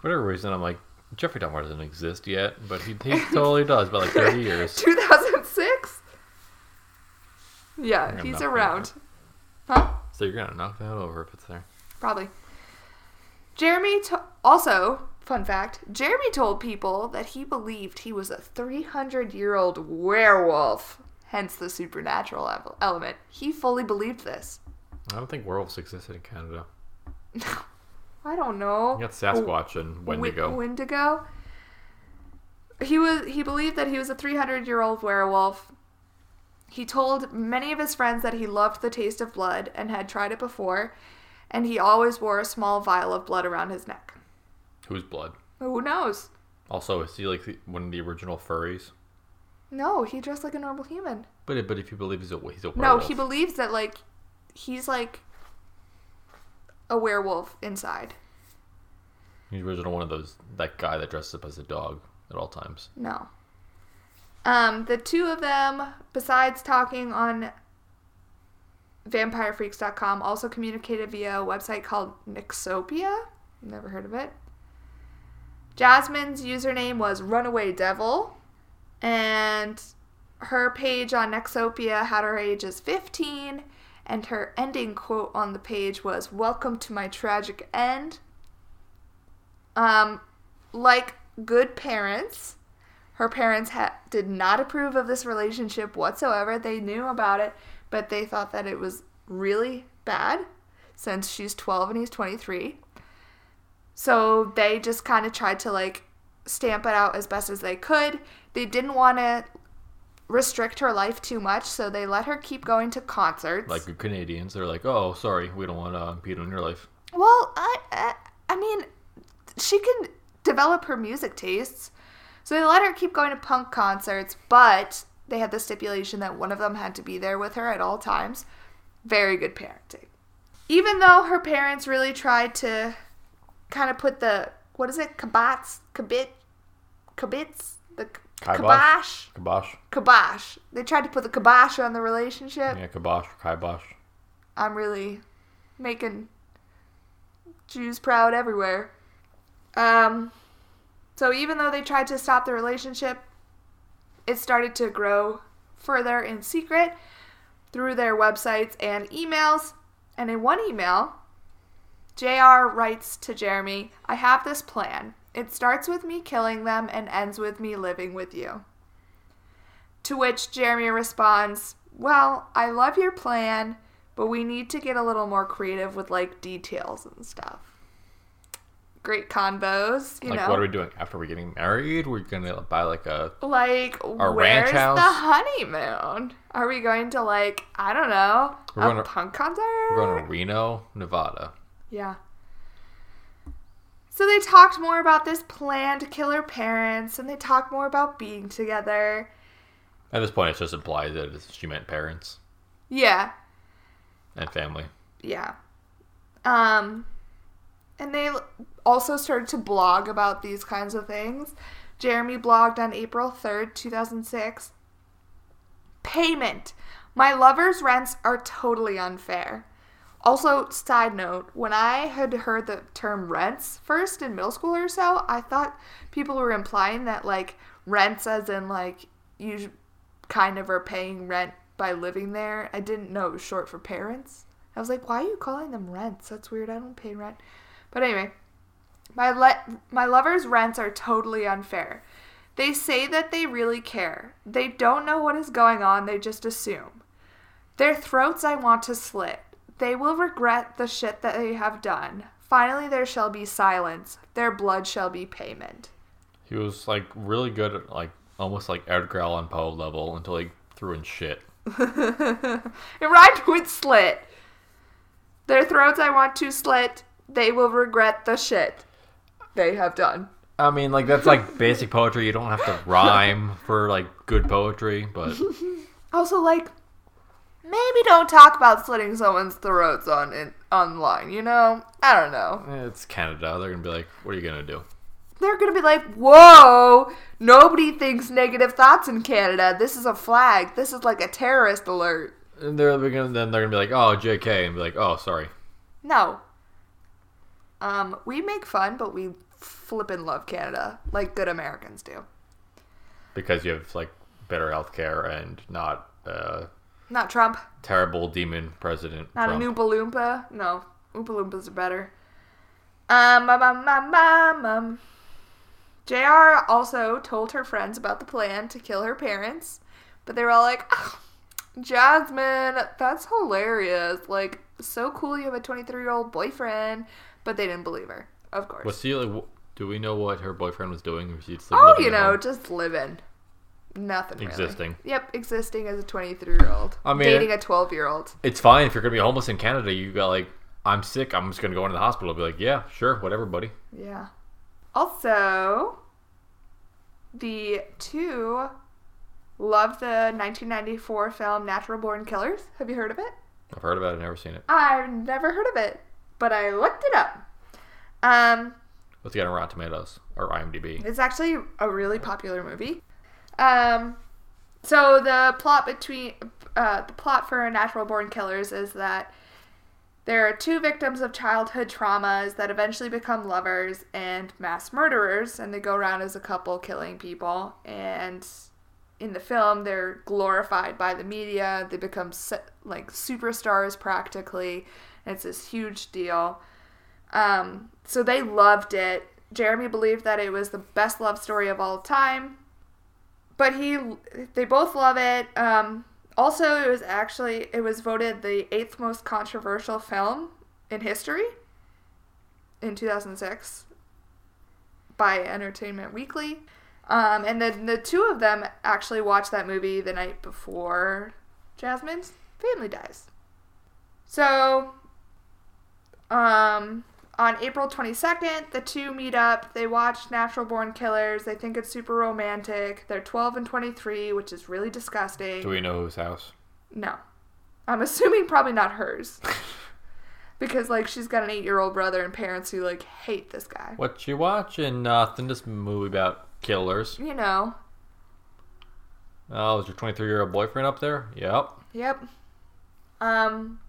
For whatever reason, I'm like, Jeffrey Dahmer doesn't exist yet, but he, he totally does, by like 30 years. 2006? Yeah, I'm he's around. Huh? So you're gonna knock that over if it's there. Probably. Jeremy to- also, fun fact, Jeremy told people that he believed he was a 300 year old werewolf, hence the supernatural ev- element. He fully believed this. I don't think werewolves existed in Canada. I don't know. You got Sasquatch and Wendigo. Wendigo. He was he believed that he was a 300 year old werewolf. He told many of his friends that he loved the taste of blood and had tried it before, and he always wore a small vial of blood around his neck. Whose blood? Who knows? Also, is he like the, one of the original furries? No, he dressed like a normal human. But but if you believe he's a he's a werewolf. No, he believes that like he's like a werewolf inside. He's original one of those that guy that dresses up as a dog at all times. No. Um, the two of them, besides talking on vampirefreaks.com, also communicated via a website called Nexopia. Never heard of it. Jasmine's username was Runaway Devil, and her page on Nexopia had her age as 15, and her ending quote on the page was "Welcome to my tragic end." Um, like good parents, her parents ha- did not approve of this relationship whatsoever. They knew about it, but they thought that it was really bad since she's 12 and he's 23. So they just kind of tried to like stamp it out as best as they could. They didn't want to restrict her life too much, so they let her keep going to concerts. Like the Canadians, they're like, oh, sorry, we don't want to impede on your life. Well, I, I, I mean, she can develop her music tastes. So they let her keep going to punk concerts, but they had the stipulation that one of them had to be there with her at all times. Very good parenting. Even though her parents really tried to kind of put the, what is it, kabats, kabit, kabits, the kibosh, Kibosh. kibosh. They tried to put the kibosh on the relationship. Yeah, kibosh kibosh. I'm really making Jews proud everywhere. Um, so even though they tried to stop the relationship, it started to grow further in secret through their websites and emails. And in one email, JR writes to Jeremy, I have this plan. It starts with me killing them and ends with me living with you. To which Jeremy responds, Well, I love your plan, but we need to get a little more creative with like details and stuff. Great convos, you like, know. what are we doing after we're getting married? We're gonna buy like a like, Our where's ranch house? the honeymoon? Are we going to like, I don't know, We're a gonna- punk concert? we're going to Reno, Nevada. Yeah. So they talked more about this plan to kill her parents, and they talked more about being together. At this point, it's just implied that she meant parents Yeah, and family. yeah. Um, and they also started to blog about these kinds of things. Jeremy blogged on April 3rd, 2006. Payment. My lover's rents are totally unfair. Also, side note, when I had heard the term rents first in middle school or so, I thought people were implying that, like, rents as in, like, you kind of are paying rent by living there. I didn't know it was short for parents. I was like, why are you calling them rents? That's weird. I don't pay rent. But anyway, my le- my lover's rents are totally unfair. They say that they really care. They don't know what is going on, they just assume. Their throats I want to slit. They will regret the shit that they have done. Finally, there shall be silence. Their blood shall be payment. He was like really good at like almost like Edgar Allan Poe level until he threw in shit. It rhymed with slit. Their throats I want to slit. They will regret the shit they have done. I mean, like that's like basic poetry. You don't have to rhyme for like good poetry, but Also, like, maybe don't talk about slitting someone's throats on in, online. You know, I don't know. Eh, It's Canada. They're gonna be like, "What are you gonna do?" They're gonna be like, "Whoa! Nobody thinks negative thoughts in Canada. This is a flag. This is like a terrorist alert." And they're gonna then they're gonna be like, "Oh, J.K." and be like, "Oh, sorry." No. Um, we make fun, but we flippin' love Canada like good Americans do. because you have like better health care and not a Not Trump. terrible demon president. Not Trump. an Oompa Loompa. No, Oompa Loompas are better. Um, um, um, um, um, um. JR also told her friends about the plan to kill her parents, but they were all like, "Ah, Jasmine, that's hilarious. Like, so cool you have a 23 year old boyfriend, but they didn't believe her, of course. Was she like? Do we know what her boyfriend was doing? Was he just, like, oh, you know, just living. Nothing really. Existing. Yep, existing as a 23 year old. I mean, dating a 12 year old. It's fine if you're gonna be homeless in Canada. You got like, I'm sick. I'm just gonna go into the hospital. Be like, yeah, sure, whatever, buddy. Yeah. Also, the two love the 1994 film Natural Born Killers. Have you heard of it? I've heard about it, never seen it. I've never heard of it, but I looked it up. Um, Let's get on Rotten Tomatoes or IMDb. it's actually a really popular movie. Um, so the plot between uh, the plot for Natural Born Killers is that there are two victims of childhood traumas that eventually become lovers and mass murderers, and they go around as a couple killing people. And in the film, they're glorified by the media. They become like superstars practically. It's this huge deal. Um, so they loved it. Jeremy believed that it was the best love story of all time. But he, they both love it. Um, also, it was actually it was voted the eighth most controversial film in history in 2006 by Entertainment Weekly. Um, and then the two of them actually watched that movie the night before Jasmine's family dies. So, um, on April 22nd, the two meet up. They watch Natural Born Killers. They think it's super romantic. They're 12 and 23, which is really disgusting. Do we know whose house? No. I'm assuming probably not hers. because, like, she's got an eight year old brother and parents who, like, hate this guy. What you watching? Nothing. This movie about killers. You know. Oh, is your 23 year old boyfriend up there? Yep. Yep. Um,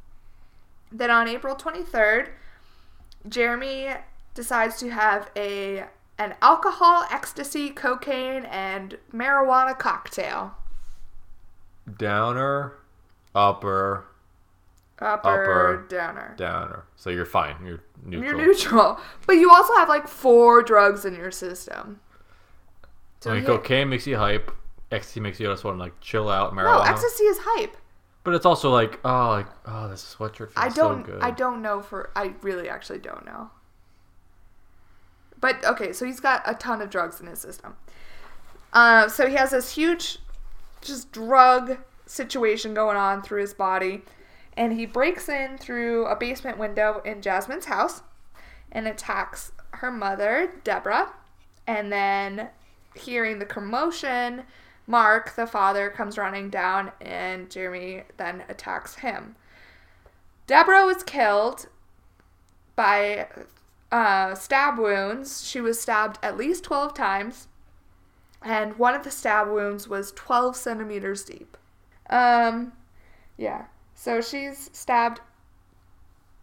then on April 23rd, Jeremy decides to have a an alcohol, ecstasy, cocaine, and marijuana cocktail. Downer, upper, Upper, Upper. downer. downer. So you're fine. You're neutral. You're neutral, but you also have like four drugs in your system. So I mean, cocaine makes you hype. Ecstasy makes you just want to like chill out. no, Marijuana. ecstasy is hype. But it's also like, oh, like, oh, this sweatshirt feels I so good. I don't. good. I don't know for. I really actually don't know. But okay, so he's got a ton of drugs in his system. Uh, so he has this huge, just drug situation going on through his body, and he breaks in through a basement window in Jasmine's house, and attacks her mother, Deborah, and then hearing the commotion. Mark, the father, comes running down, and Jeremy then attacks him. Deborah was killed by uh, stab wounds. She was stabbed at least 12 times, and one of the stab wounds was 12 centimeters deep. Um, yeah. So she's stabbed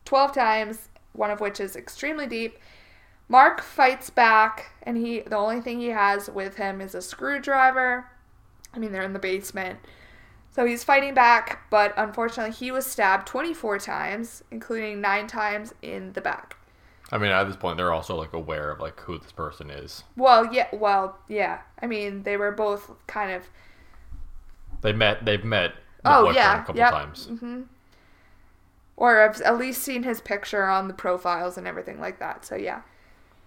12 times, one of which is extremely deep. Mark fights back, and he the only thing he has with him is a screwdriver. I mean, they're in the basement. So he's fighting back, but unfortunately, he was stabbed 24 times, including nine times in the back. I mean, at this point, they're also like aware of like who this person is. Well, yeah, well, yeah. I mean, they were both kind of. They met. They've met. The Oh yeah, a couple yep. times. Mm-hmm. Or I've at least seen his picture on the profiles and everything like that. So yeah,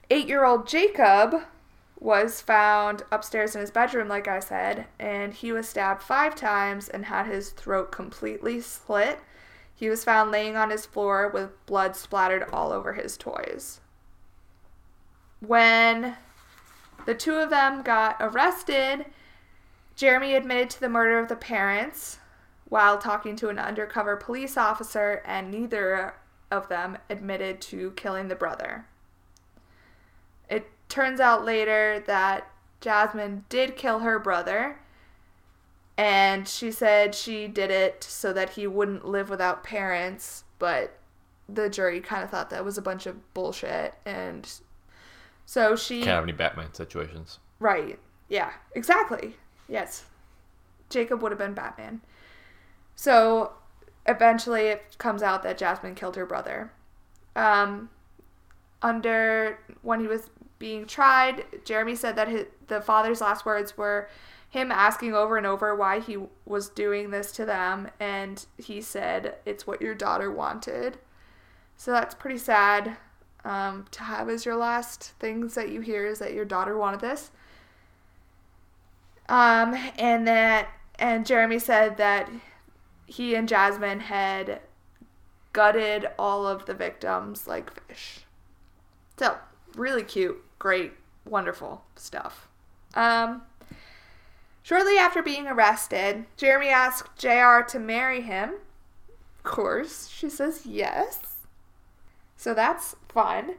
eight-year-old Jacob was found upstairs in his bedroom, like I said, and he was stabbed five times and had his throat completely slit. He was found laying on his floor with blood splattered all over his toys. When the two of them got arrested, Jeremy admitted to the murder of the parents, while talking to an undercover police officer, and neither of them admitted to killing the brother. It turns out later that Jasmine did kill her brother, and she said she did it so that he wouldn't live without parents, but the jury kind of thought that was a bunch of bullshit, and so she. Can't have any Batman situations. Right. Yeah, exactly. Yes. Jacob would have been Batman. So eventually it comes out that Jasmine killed her brother. Um, under when he was being tried, Jeremy said that his, the father's last words were him asking over and over why he was doing this to them, and he said, It's what your daughter wanted. So that's pretty sad um, to have as your last things that you hear is that your daughter wanted this. Um, and that, and Jeremy said that he and Jasmine had gutted all of the victims like fish. So, really cute, great, wonderful stuff. Um, shortly after being arrested, Jeremy asked JR to marry him. Of course, she says yes. So that's fun.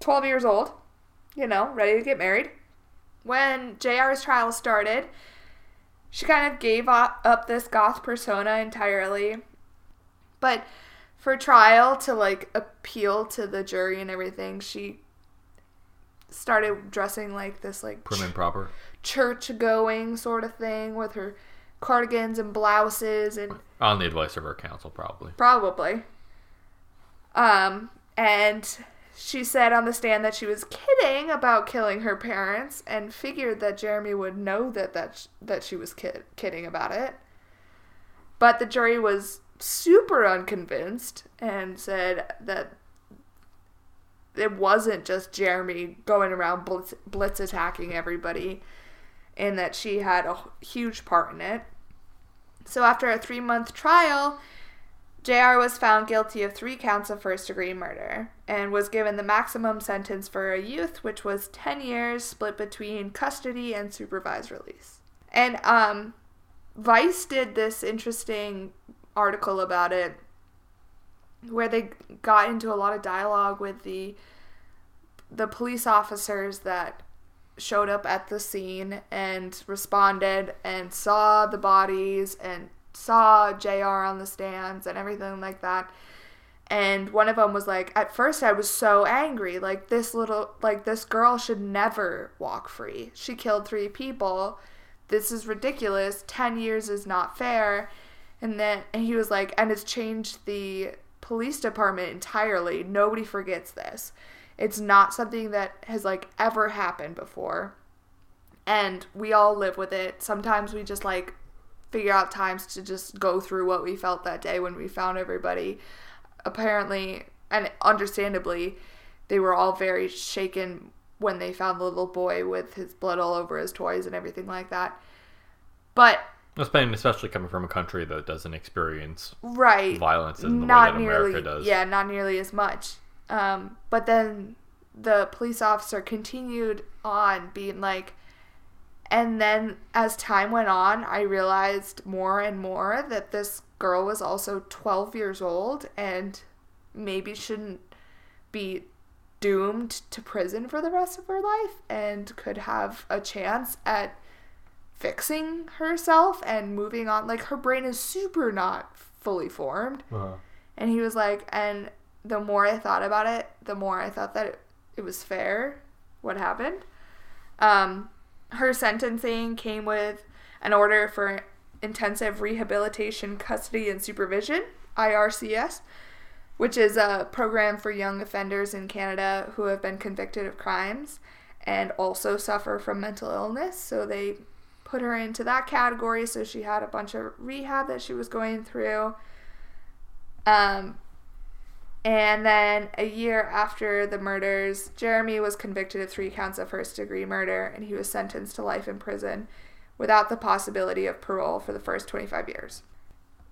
12 years old, you know, ready to get married. When JR's trial started, she kind of gave up this goth persona entirely. But for trial to like appeal to the jury and everything, she started dressing like this like Prim and proper. church going sort of thing with her cardigans and blouses and On the advice of her counsel, probably. Probably. Um, and she said on the stand that she was kidding about killing her parents and figured that Jeremy would know that that, sh- that she was kid- kidding about it. But the jury was super unconvinced and said that it wasn't just Jeremy going around blitz, blitz attacking everybody and that she had a huge part in it. So after a three month trial, JR was found guilty of three counts of first degree murder and was given the maximum sentence for a youth, which was 10 years split between custody and supervised release. And um, Vice did this interesting article about it where they got into a lot of dialogue with the the police officers that showed up at the scene and responded and saw the bodies and saw JR on the stands and everything like that. And one of them was like, at first I was so angry. Like, this little, like, this girl should never walk free. She killed three people. This is ridiculous. 10 years is not fair. And then, and he was like, and it's changed the police department entirely. Nobody forgets this. It's not something that has, like, ever happened before. And we all live with it. Sometimes we just, like, figure out times to just go through what we felt that day when we found everybody. Apparently, and understandably, they were all very shaken when they found the little boy with his blood all over his toys and everything like that. But Especially coming from a country that doesn't experience right, violence in the not way that nearly, America does. yeah, not nearly as much. Um, but then the police officer continued on being like, and then as time went on, I realized more and more that this girl was also 12 years old and maybe shouldn't be doomed to prison for the rest of her life and could have a chance at fixing herself and moving on. Like her brain is super not fully formed. Uh-huh. And he was like, and the more I thought about it, the more I thought that it, it was fair what happened. Um, her sentencing came with an order for intensive rehabilitation, custody, and supervision, IRCS, which is a program for young offenders in Canada who have been convicted of crimes and also suffer from mental illness. So they put her into that category. So she had a bunch of rehab that she was going through. Um, and then a year after the murders, Jeremy was convicted of three counts of first degree murder and he was sentenced to life in prison without the possibility of parole for the first 25 years.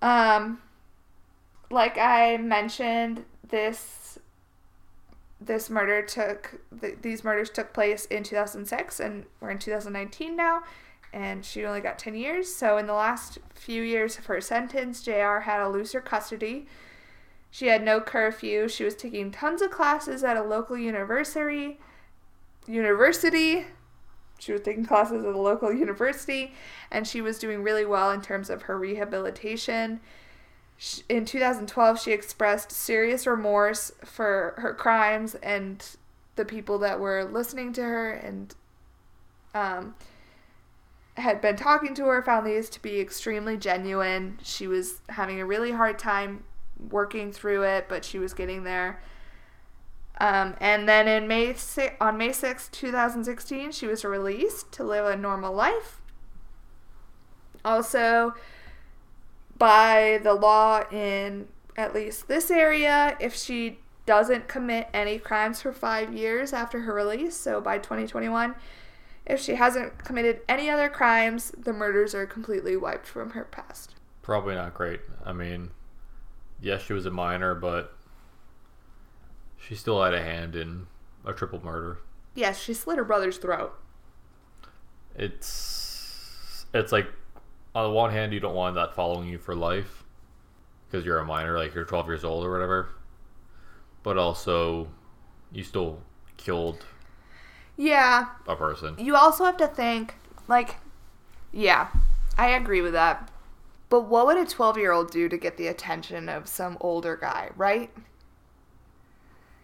Um, like I mentioned, this this murder took th- these murders took place in 2006 and we're in 2019 now and she only got 10 years. So, in the last few years of her sentence, JR had a looser custody. She had no curfew. She was taking tons of classes at a local university. University. She was taking classes at a local university, and she was doing really well in terms of her rehabilitation. In 2012, she expressed serious remorse for her crimes and the people that were listening to her and um, had been talking to her found these to be extremely genuine. She was having a really hard time working through it, but she was getting there. Um, and then in May on May 6, 2016, she was released to live a normal life. Also, by the law in at least this area, if she doesn't commit any crimes for five years after her release, so by 2021, if she hasn't committed any other crimes, the murders are completely wiped from her past. Probably not great. I mean, yes, she was a minor, but she still had a hand in a triple murder. Yes, she slit her brother's throat. It's it's like on the one hand, you don't want that following you for life because you're a minor, like you're 12 years old or whatever. But also, you still killed Yeah, a person. you also have to think, like, yeah, I agree with that. But what would a 12 year old do to get the attention of some older guy, right?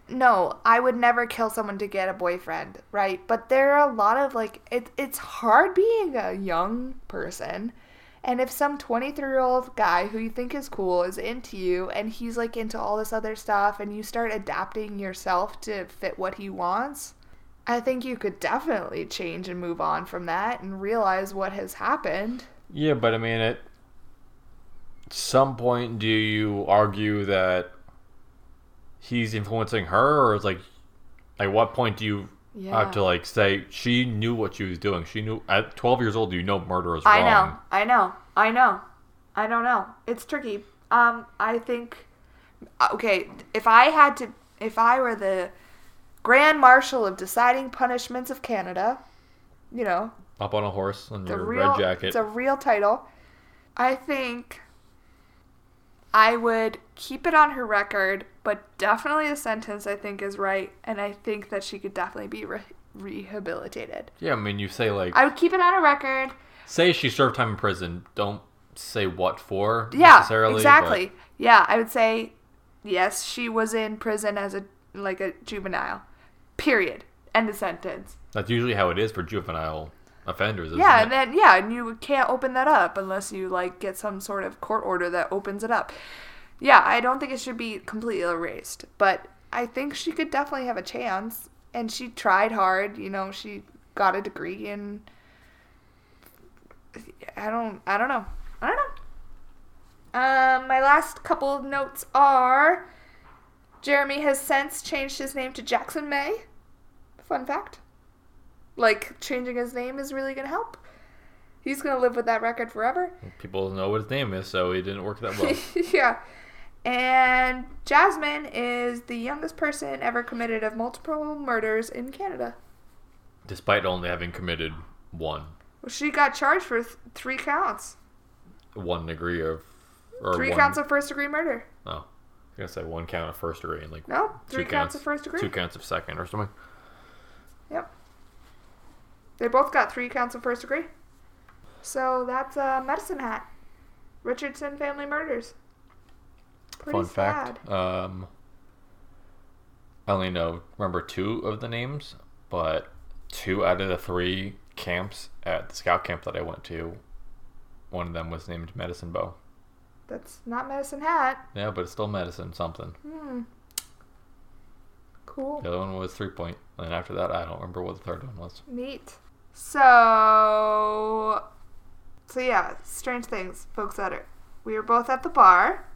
No, I would never kill someone to get a boyfriend, right? But there are a lot of, like, it, it's hard being a young person. And if some 23 year old guy who you think is cool is into you and he's like into all this other stuff and you start adapting yourself to fit what he wants, I think you could definitely change and move on from that and realize what has happened. Yeah, but I mean, at some point, do you argue that he's influencing her, or is like, at what point do you Yeah. have to like say she knew what she was doing? She knew at 12 years old. Do you know, murder is wrong. I know, I know, I know. I don't know. It's tricky. Um, I think, okay, if I had to, if I were the Grand Marshal of deciding punishments of Canada, you know, Up on a horse in your real, red jacket. it's a real title. I think I would keep it on her record, but definitely the sentence I think is right, and I think that she could definitely be re- rehabilitated. yeah, I mean, you say like, I would keep it on a record. say she served time in prison. Don't say what for Yeah, necessarily. but- exactly. Yeah, I would say yes, she was in prison as a like a juvenile. Period. End of sentence. That's usually how it is for juvenile offenders. Isn't Yeah, it? and then yeah, and you can't open that up unless you like get some sort of court order that opens it up. Yeah, I don't think it should be completely erased, but I think she could definitely have a chance. And she tried hard, you know, she got a degree and I don't I don't know. I don't know. Um my last couple of notes are Jeremy has since changed his name to Jackson May. Fun fact. Like changing his name is really gonna help. He's gonna live with that record forever. People know what his name is, so it didn't work that well. yeah. And Jasmine is the youngest person ever committed of multiple murders in Canada. Despite only having committed one, Well, she got charged for th- three counts. one degree of, or Three one, counts of first degree murder. Oh, I gonna say one count of first degree and like No, two three counts of first degree. two counts of second or something. Yep. They both got three counts of first degree. So that's uh, Medicine Hat. Richardson family murders. Pretty Fun sad. fact. Um, I only know remember two of the names, but two out of the three camps at the scout camp that I went to, one of them was named Medicine Bow. That's not Medicine Hat. Yeah, but it's still medicine something. Hmm. Cool. The other one was three point, and after that, I don't remember what the third one was. Neat. So, so yeah, strange things, folks. It, we were both at the bar,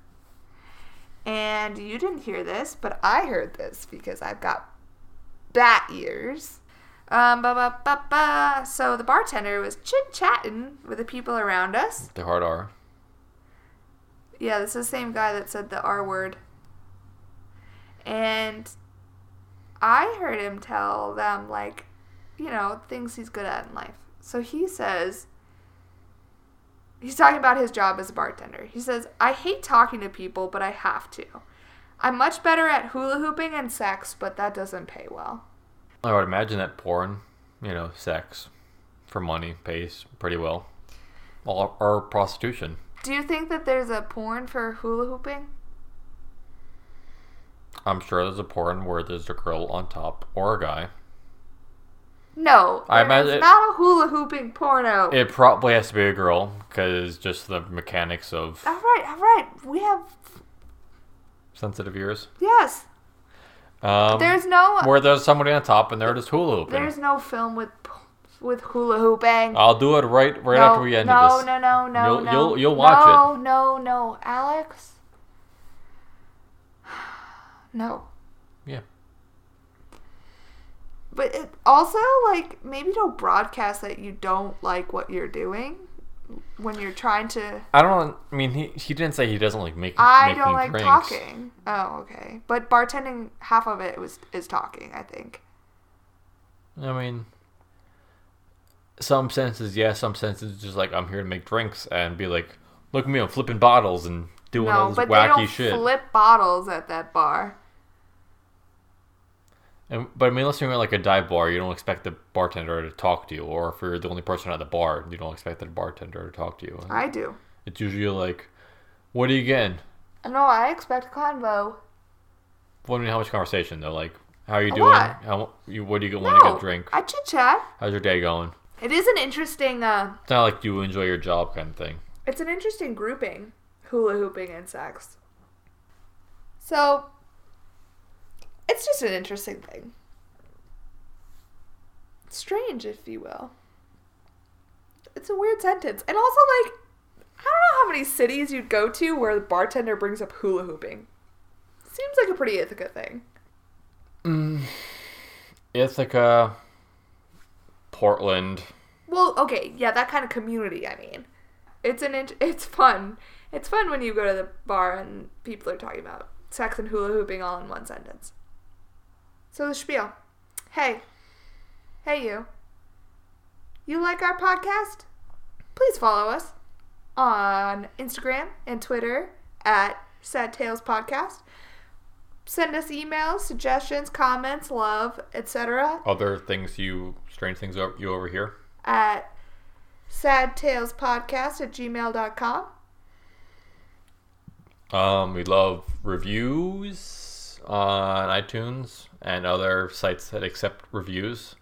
and you didn't hear this, but I heard this because I've got bat ears. Um, ba ba ba ba. So the bartender was chit chatting with the people around us. The hard R. Yeah, this is the same guy that said the R word. And I heard him tell them, like, you know, things he's good at in life. So he says He's talking about his job as a bartender. He says, I hate talking to people, but I have to. I'm much better at hula hooping and sex, but that doesn't pay well. I would imagine that porn, you know, sex for money pays pretty well. Or, or prostitution. Do you think that there's a porn for hula hooping? I'm sure there's a porn where there's a girl on top or a guy. No, I imagine- not a hula hooping porno. It probably has to be a girl because just the mechanics of all right, all right. We have sensitive ears. yes. Um, There's no where there's somebody on top and they're just hula hooping. there's no film with with hula hooping. I'll do it right right no, after we end no, this. no, no, no, You'll- no. you'll- you'll watch it. no, No, no, Alex. No. Yeah. But it also like maybe don't broadcast that you don't like what you're doing when you're trying to. I don't. I mean, he he didn't say he doesn't like making. I making don't like drinks. talking. Oh, okay. But bartending, half of it was is talking. I think. I mean, some senses yes, some senses just like I'm here to make drinks and be like, look at me, I'm flipping bottles and doing all No, this but they wacky don't shit. flip bottles at that bar. And, but I mean, unless you're at like a dive bar, you don't expect the bartender to talk to you, or if you're the only person at the bar, you don't expect the bartender to talk to you. I do. It's usually like, "What are you getting?" No, I expect convo. Well, I mean, how much conversation though? Like, how are you A doing? lot. How you? What do you want to No, get a drink? I chit chat. How's your day going? It is an interesting. Uh, It's not like you enjoy your job kind of thing. it's an interesting grouping, hula hooping and sex. So, it's just an interesting thing. Strange, if you will. It's a weird sentence, and also like, I don't know how many cities you'd go to where the bartender brings up hula hooping. Seems like a pretty Ithaca thing. Ithaca, Portland. Well, okay, yeah, that kind of community. I mean, it's an int- it's fun. It's fun when you go to the bar and people are talking about sex and hula hooping all in one sentence. So the spiel. Hey, hey, you. You like our podcast? Please follow us on Instagram and Twitter at Sad Tales Podcast. Send us emails, suggestions, comments, love, etc. Other things you, strange things you over here. at sadtalespodcast at gmail.com. Um, we love reviews on iTunes and other sites that accept reviews.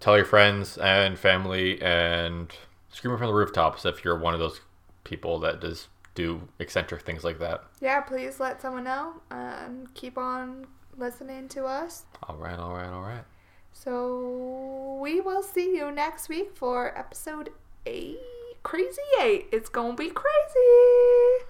Tell your friends and family and scream from the rooftops if you're one of those people that just do eccentric things like that. Yeah, please let someone know and keep on listening to us. All right, all right, all right. So we will see you next week for episode 8. Crazy 8. It's going to be crazy.